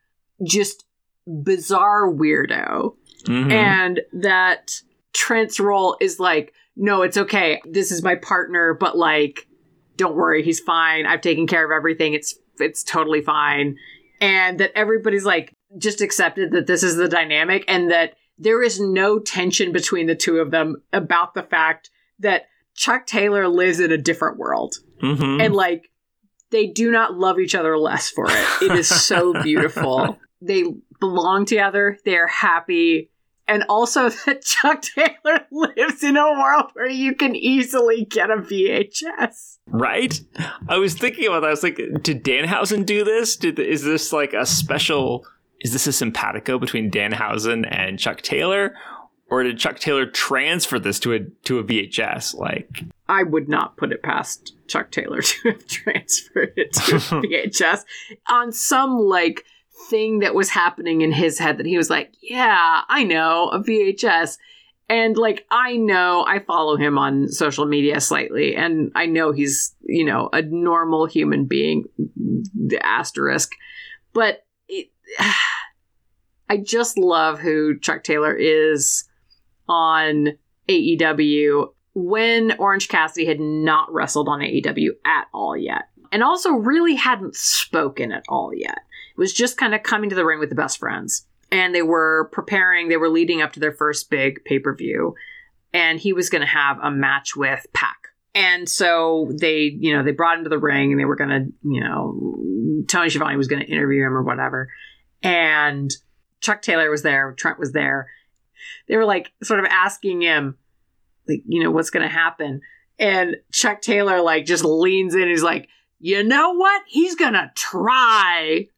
[SPEAKER 2] just bizarre weirdo.
[SPEAKER 1] Mhm.
[SPEAKER 2] And that Trent's role is like, no, it's okay. This is my partner, but like, don't worry, he's fine. I've taken care of everything. It's it's totally fine. And that everybody's like just accepted that this is the dynamic and that there is no tension between the two of them about the fact that Chuck Taylor lives in a different world.
[SPEAKER 1] Mhm.
[SPEAKER 2] And like they do not love each other less for it. It is so beautiful. They belong together, they're happy. And also that Chuck Taylor lives in a world where you can easily get a VHS.
[SPEAKER 1] Right? I was thinking about that. I was like, did Danhausen do this? Did is this like a special? Is this a simpatico between Danhausen and Chuck Taylor, or did Chuck Taylor transfer this to a to a VHS? Like,
[SPEAKER 2] I would not put it past Chuck Taylor to have transferred it to a VHS on some like thing that was happening in his head that he was like, yeah, I know, a VHS. And like, I know I follow him on social media slightly, and I know he's, you know, a normal human being, the asterisk. But it, I just love who Chuck Taylor is on AEW when Orange Cassidy had not wrestled on AEW at all yet. And also really hadn't spoken at all yet. Was just kind of coming to the ring with the best friends. And they were preparing, they were leading up to their first big pay per view. And he was going to have a match with Pac. And so they, you know, they brought him to the ring and they were going to, you know, Tony Schiavone was going to interview him or whatever. And Chuck Taylor was there, Trent was there. They were like sort of asking him, like, you know, what's going to happen. And Chuck Taylor, like, just leans in. He's like, you know what? He's going to try.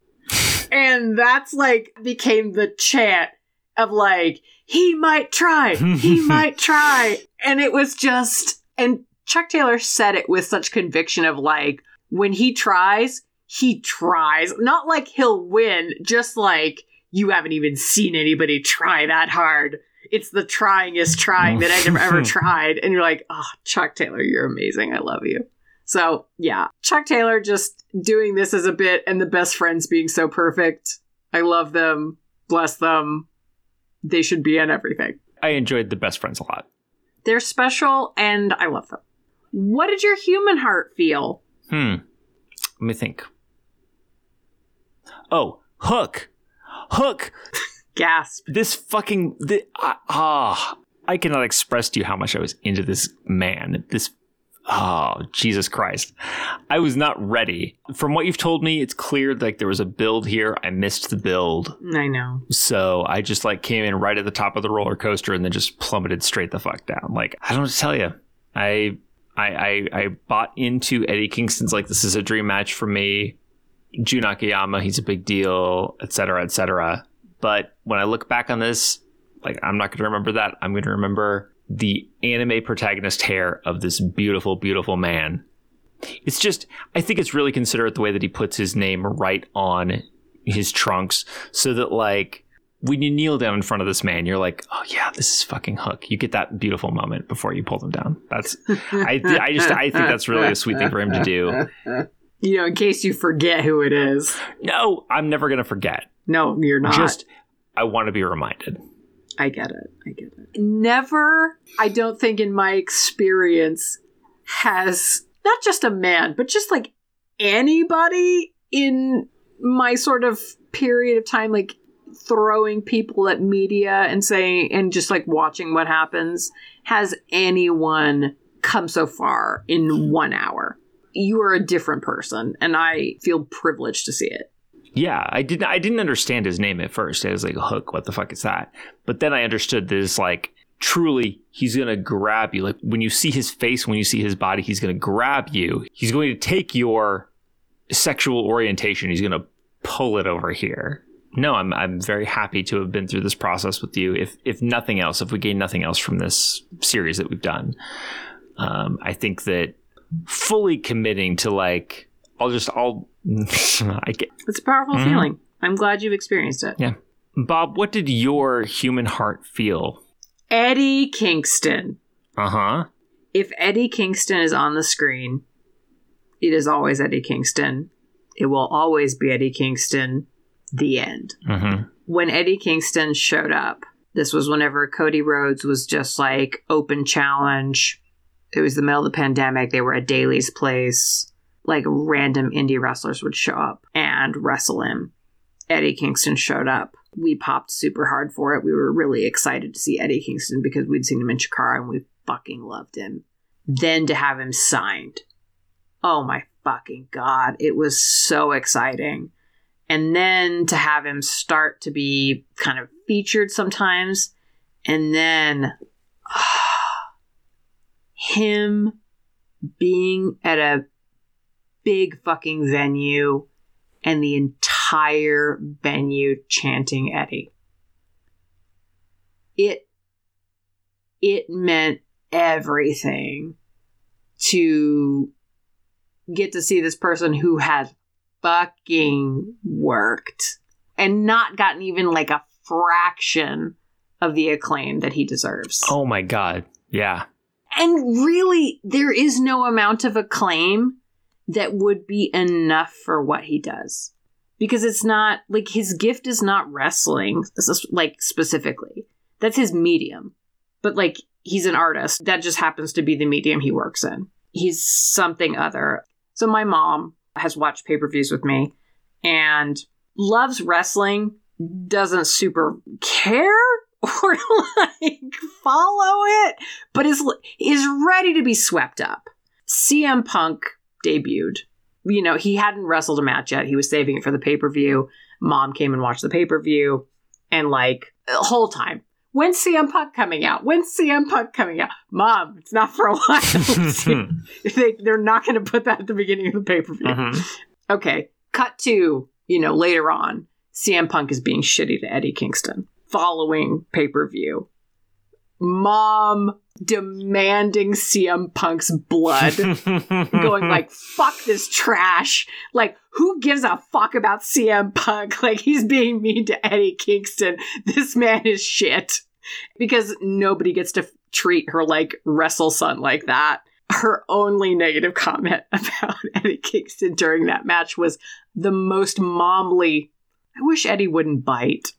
[SPEAKER 2] And that's like became the chant of like, he might try. He might try. And it was just, and Chuck Taylor said it with such conviction of like, when he tries, he tries. Not like he'll win, just like you haven't even seen anybody try that hard. It's the tryingest trying that I've ever tried. And you're like, oh, Chuck Taylor, you're amazing. I love you. So, yeah, Chuck Taylor just doing this as a bit and the best friends being so perfect. I love them. Bless them. They should be in everything.
[SPEAKER 1] I enjoyed the best friends a lot.
[SPEAKER 2] They're special and I love them. What did your human heart feel?
[SPEAKER 1] Hmm. Let me think. Oh, Hook. Hook.
[SPEAKER 2] Gasp.
[SPEAKER 1] This fucking the, ah. I cannot express to you how much I was into this man. This oh Jesus Christ. I was not ready. From what you've told me, it's clear like there was a build here. I missed the build.
[SPEAKER 2] I know.
[SPEAKER 1] So I just like came in right at the top of the roller coaster and then just plummeted straight the fuck down. Like I don't know what to tell you. I I I, I bought into Eddie Kingston's like this is a dream match for me. Jun Akiyama, he's a big deal, etc., cetera, etc. Cetera. But when I look back on this, like I'm not going to remember that. I'm going to remember the anime protagonist hair of this beautiful, beautiful man. It's just, I think it's really considerate the way that he puts his name right on his trunks so that, like, when you kneel down in front of this man, you're like, oh yeah, this is fucking Hook. You get that beautiful moment before you pull them down. That's, I, I just, I think that's really a sweet thing for him to do.
[SPEAKER 2] You know, in case you forget who it is.
[SPEAKER 1] No, I'm never going to forget.
[SPEAKER 2] No, you're not.
[SPEAKER 1] Just, I want to be reminded.
[SPEAKER 2] I get it. I get it. Never, I don't think in my experience, has not just a man, but just like anybody in my sort of period of time, like throwing people at media and saying, and just like watching what happens, has anyone come so far in one hour? You are a different person, and I feel privileged to see it.
[SPEAKER 1] Yeah, I didn't. I didn't understand his name at first. I was like, "Hook, what the fuck is that?" But then I understood that it's like truly he's gonna grab you. Like when you see his face, when you see his body, he's gonna grab you. He's going to take your sexual orientation. He's gonna pull it over here. No, I'm I'm very happy to have been through this process with you. If if nothing else, if we gain nothing else from this series that we've done, um, I think that fully committing to like I'll just I'll I get
[SPEAKER 2] It's a powerful
[SPEAKER 1] Mhm.
[SPEAKER 2] feeling. I'm glad you've experienced it.
[SPEAKER 1] Yeah. Bob, what did your human heart feel?
[SPEAKER 2] Eddie Kingston.
[SPEAKER 1] Uh huh.
[SPEAKER 2] If Eddie Kingston is on the screen, it is always Eddie Kingston. It will always be Eddie Kingston. The end.
[SPEAKER 1] Mm-hmm.
[SPEAKER 2] When Eddie Kingston showed up, this was whenever Cody Rhodes was just like open challenge. It was the middle of the pandemic. They were at Daily's place. Like random indie wrestlers would show up and wrestle him. Eddie Kingston showed up. We popped super hard for it. We were really excited to see Eddie Kingston because we'd seen him in Chikara and we fucking loved him. Then to have him signed. Oh my fucking god. It was so exciting. And then to have him start to be kind of featured sometimes. And then him being at a big fucking venue and the entire venue chanting Eddie. It it meant everything to get to see this person who had fucking worked and not gotten even like a fraction of the acclaim that he deserves.
[SPEAKER 1] Oh my god. Yeah.
[SPEAKER 2] And really, there is no amount of acclaim that would be enough for what he does. Because it's not like his gift is not wrestling, like specifically. That's his medium. But like, he's an artist. That just happens to be the medium he works in. He's something other. So my mom has watched pay per views with me and loves wrestling, doesn't super care or like follow it, but is is ready to be swept up. CM Punk debuted. You know, he hadn't wrestled a match yet. He was saving it for the pay per view. Mom came and watched the pay per view, and like the whole time, when's CM Punk coming out? When's CM Punk coming out? Mom, it's not for a while. they, they're not going to put that at the beginning of the pay per view.
[SPEAKER 1] Mhm.
[SPEAKER 2] Okay, cut to, you know, later on, CM Punk is being shitty to Eddie Kingston following pay per view. Mom demanding CM Punk's blood, going like, fuck this trash. Like, who gives a fuck about CM Punk? Like, he's being mean to Eddie Kingston. This man is shit. Because nobody gets to f- treat her like wrestle son like that. Her only negative comment about Eddie Kingston during that match was the most momly. I wish Eddie wouldn't bite.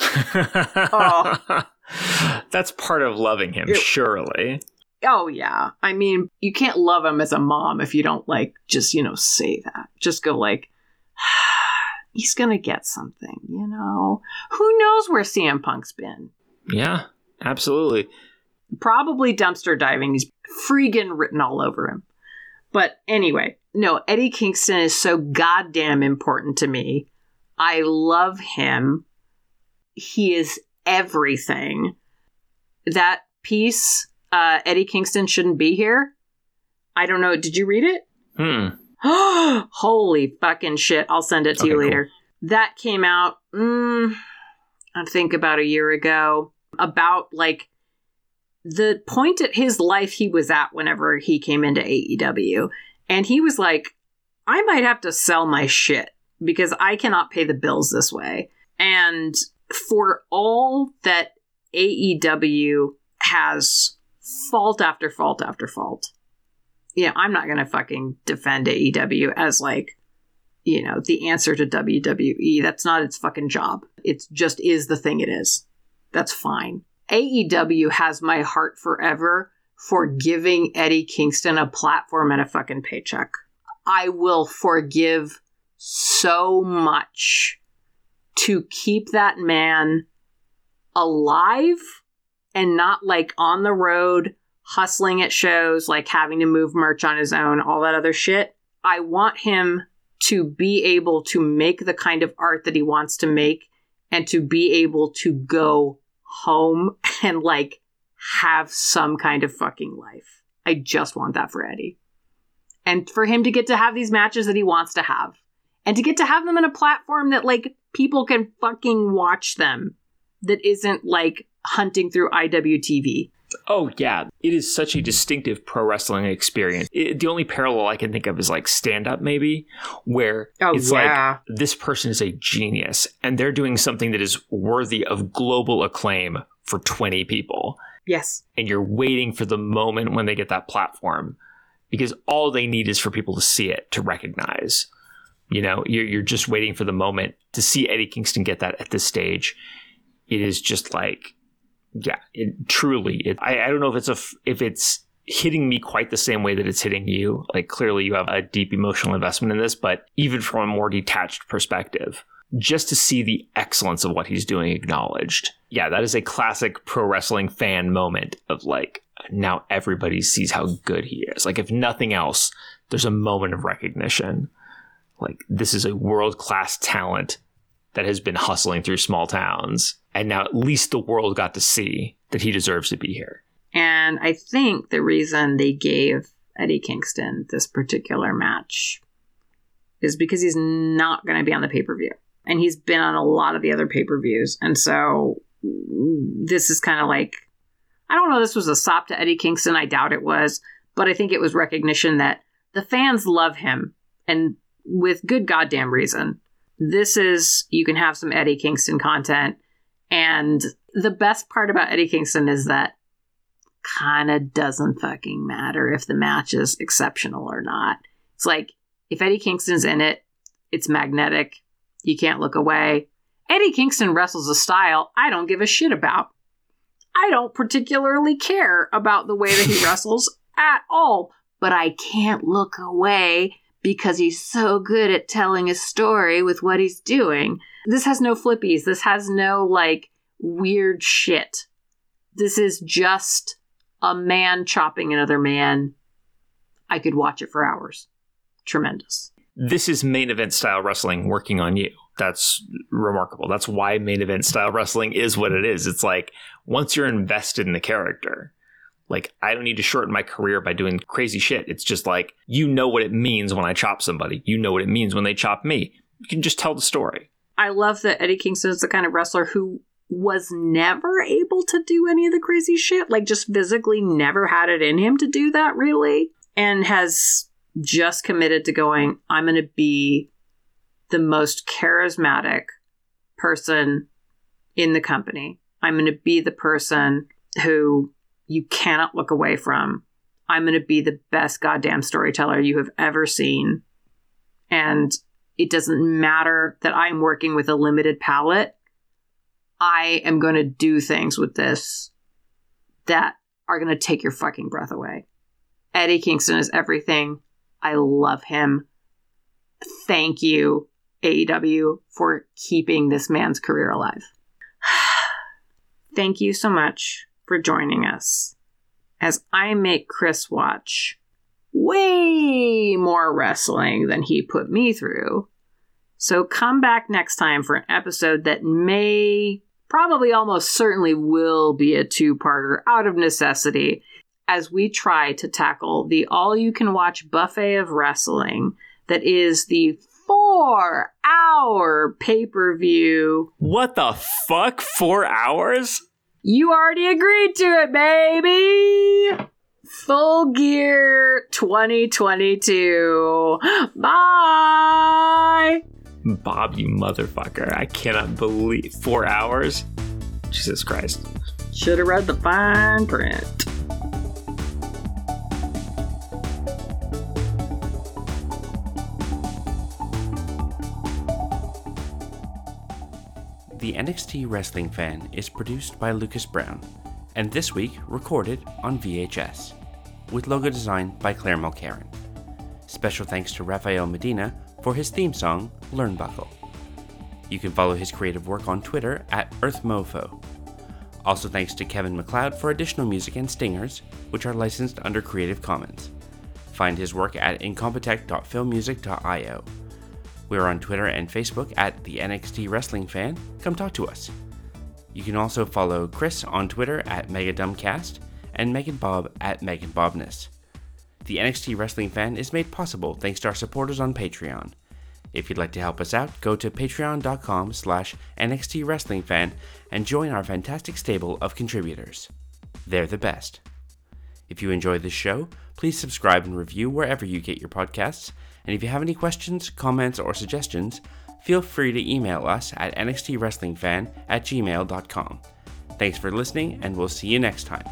[SPEAKER 2] Oh.
[SPEAKER 1] That's part of loving him,
[SPEAKER 2] It-
[SPEAKER 1] surely.
[SPEAKER 2] Oh yeah. I mean, you can't love him as a mom if you don't like just, you know, say that. Just go like he's going to get something, you know. Who knows where CM Punk's been?
[SPEAKER 1] Yeah, absolutely.
[SPEAKER 2] Probably dumpster diving. He's freaking written all over him. But anyway, no, Eddie Kingston is so goddamn important to me. I love him. He is everything. That piece, uh, Eddie Kingston shouldn't be here. I don't know. Did you read it?
[SPEAKER 1] Hmm.
[SPEAKER 2] Holy fucking shit. I'll send it to
[SPEAKER 1] Okay,
[SPEAKER 2] you
[SPEAKER 1] cool.
[SPEAKER 2] later. That came out, mm, I think about a year ago, about like the point at his life he was at whenever he came into AEW. And he was like, I might have to sell my shit because I cannot pay the bills this way. And for all that AEW has fault after fault after fault, you know, I'm not going to fucking defend AEW as like, you know, the answer to WWE. That's not its fucking job. It just is the thing it is. That's fine. AEW has my heart forever for giving Eddie Kingston a platform and a fucking paycheck. I will forgive so much to keep that man alive and not like on the road hustling at shows, like having to move merch on his own, all that other shit. I want him to be able to make the kind of art that he wants to make and to be able to go home and like have some kind of fucking life. I just want that for Eddie. And for him to get to have these matches that he wants to have. And to get to have them in a platform that like people can fucking watch them that isn't like hunting through IWTV.
[SPEAKER 1] Oh yeah, it is such a distinctive pro wrestling experience. It, the only parallel I can think of is like stand up, maybe, where
[SPEAKER 2] Oh,
[SPEAKER 1] it's
[SPEAKER 2] yeah.
[SPEAKER 1] like this person is a genius and they're doing something that is worthy of global acclaim for 20 people.
[SPEAKER 2] Yes.
[SPEAKER 1] And you're waiting for the moment when they get that platform because all they need is for people to see it, to recognize. You know, you're, you're just waiting for the moment to see Eddie Kingston get that at this stage. It is just like, yeah, it truly. It, I, I don't know if it's a if it's hitting me quite the same way that it's hitting you. Like clearly you have a deep emotional investment in this, but even from a more detached perspective, just to see the excellence of what he's doing acknowledged. Yeah, that is a classic pro wrestling fan moment of like now everybody sees how good he is. Like if nothing else, there's a moment of recognition. Like this is a world class talent that has been hustling through small towns. And now at least the world got to see that he deserves to be here.
[SPEAKER 2] And I think the reason they gave Eddie Kingston this particular match is because he's not going to be on the pay per view. And he's been on a lot of the other pay per views. And so this is kind of like, I don't know, this was a sop to Eddie Kingston. I doubt it was. But I think it was recognition that the fans love him. And with good goddamn reason. This is, you can have some Eddie Kingston content. And the best part about Eddie Kingston is that kind of doesn't fucking matter if the match is exceptional or not. It's like if Eddie Kingston's in it, it's magnetic. You can't look away. Eddie Kingston wrestles a style I don't give a shit about. I don't particularly care about the way that he wrestles at all, but I can't look away because he's so good at telling a story with what he's doing. This has no flippies. This has no like weird shit. This is just a man chopping another man. I could watch it for hours. Tremendous.
[SPEAKER 1] This is main event style wrestling working on you. That's remarkable. That's why main event style wrestling is what it is. It's like once you're invested in the character, like I don't need to shorten my career by doing crazy shit. It's just like you know what it means when I chop somebody. You know what it means when they chop me. You can just tell the story.
[SPEAKER 2] I love that Eddie Kingston is the kind of wrestler who was never able to do any of the crazy shit, like just physically never had it in him to do that really, and has just committed to going, I'm going to be the most charismatic person in the company. I'm going to be the person who you cannot look away from. I'm going to be the best goddamn storyteller you have ever seen. And it doesn't matter that I'm working with a limited palette. I am going to do things with this that are going to take your fucking breath away. Eddie Kingston is everything. I love him. Thank you, AEW, for keeping this man's career alive. Thank you so much for joining us as I make Kris watch way more wrestling than he put me through. So come back next time for an episode that may, probably almost certainly will be a two parter out of necessity as we try to tackle the all you can watch buffet of wrestling that is the four hour pay per view.
[SPEAKER 1] What the fuck? Four hours?
[SPEAKER 2] You already agreed to it, baby! Full Gear 2022. Bye!
[SPEAKER 1] Bob, you motherfucker. I cannot believe. Four hours? Jesus Christ.
[SPEAKER 2] Should have read the fine print.
[SPEAKER 4] The NXT Wrestling Fan is produced by Lucas Brown, and this week recorded on VHS, with logo design by Claire Mulcairn. Special thanks to Rafael Medina for his theme song, Learn Buckle. You can follow his creative work on Twitter at EarthMofo. Also thanks to Kevin MacLeod for additional music and stingers, which are licensed under Creative Commons. Find his work at incompetech.filmmusic.io. We're on Twitter and Facebook at the NXT Wrestling Fan. Come talk to us. You can also follow Kris on Twitter at MegaDumbCast and Megan Bob at Megan Bobness. The NXT Wrestling Fan is made possible thanks to our supporters on Patreon. If you'd like to help us out, go to patreon.com slash NXT Wrestling Fan and join our fantastic stable of contributors. They're the best. If you enjoy this show, please subscribe and review wherever you get your podcasts. And if you have any questions, comments, or suggestions, feel free to email us at nxtwrestlingfan at gmail.com. Thanks for listening, and we'll see you next time.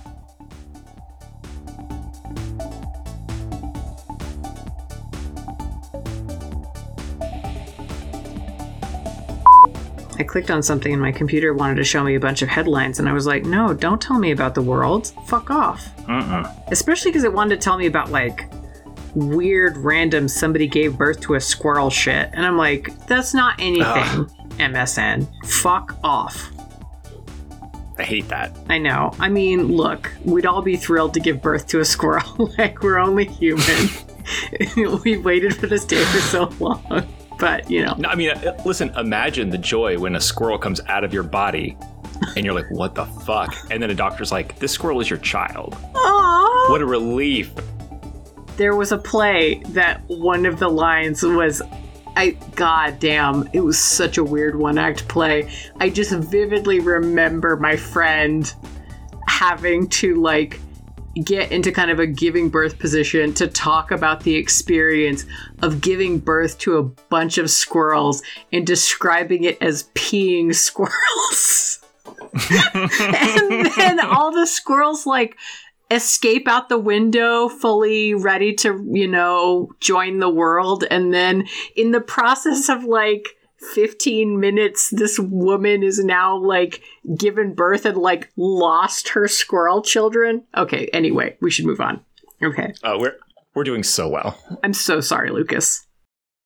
[SPEAKER 2] I clicked on something and my computer wanted to show me a bunch of headlines, and I was like, no, don't tell me about the world. Fuck off. Uh-uh. Especially because it wanted to tell me about like weird, random somebody gave birth to a squirrel shit. And I'm like, that's not anything, MSN. Fuck off.
[SPEAKER 1] I hate that.
[SPEAKER 2] I know. I mean, look, we'd all be thrilled to give birth to a squirrel. like, we're only human. We've waited for this day for so long. But, you know.
[SPEAKER 1] No, I mean, uh, listen, imagine the joy when a squirrel comes out of your body and you're like, what the fuck? And then a doctor's like, this squirrel is your child.
[SPEAKER 2] Aww.
[SPEAKER 1] What a relief.
[SPEAKER 2] There was a play that one of the lines was. I god damn, it was such a weird one act play. I just vividly remember my friend having to like get into kind of a giving birth position to talk about the experience of giving birth to a bunch of squirrels and describing it as peeing squirrels. and then all the squirrels like escape out the window fully ready to, you know, join the world. And then in the process of like 15 minutes, this woman is now like given birth and like lost her squirrel children. Okay, anyway, we should move on. Okay.
[SPEAKER 1] Oh, we're we're doing so well.
[SPEAKER 2] I'm so sorry, Lucas.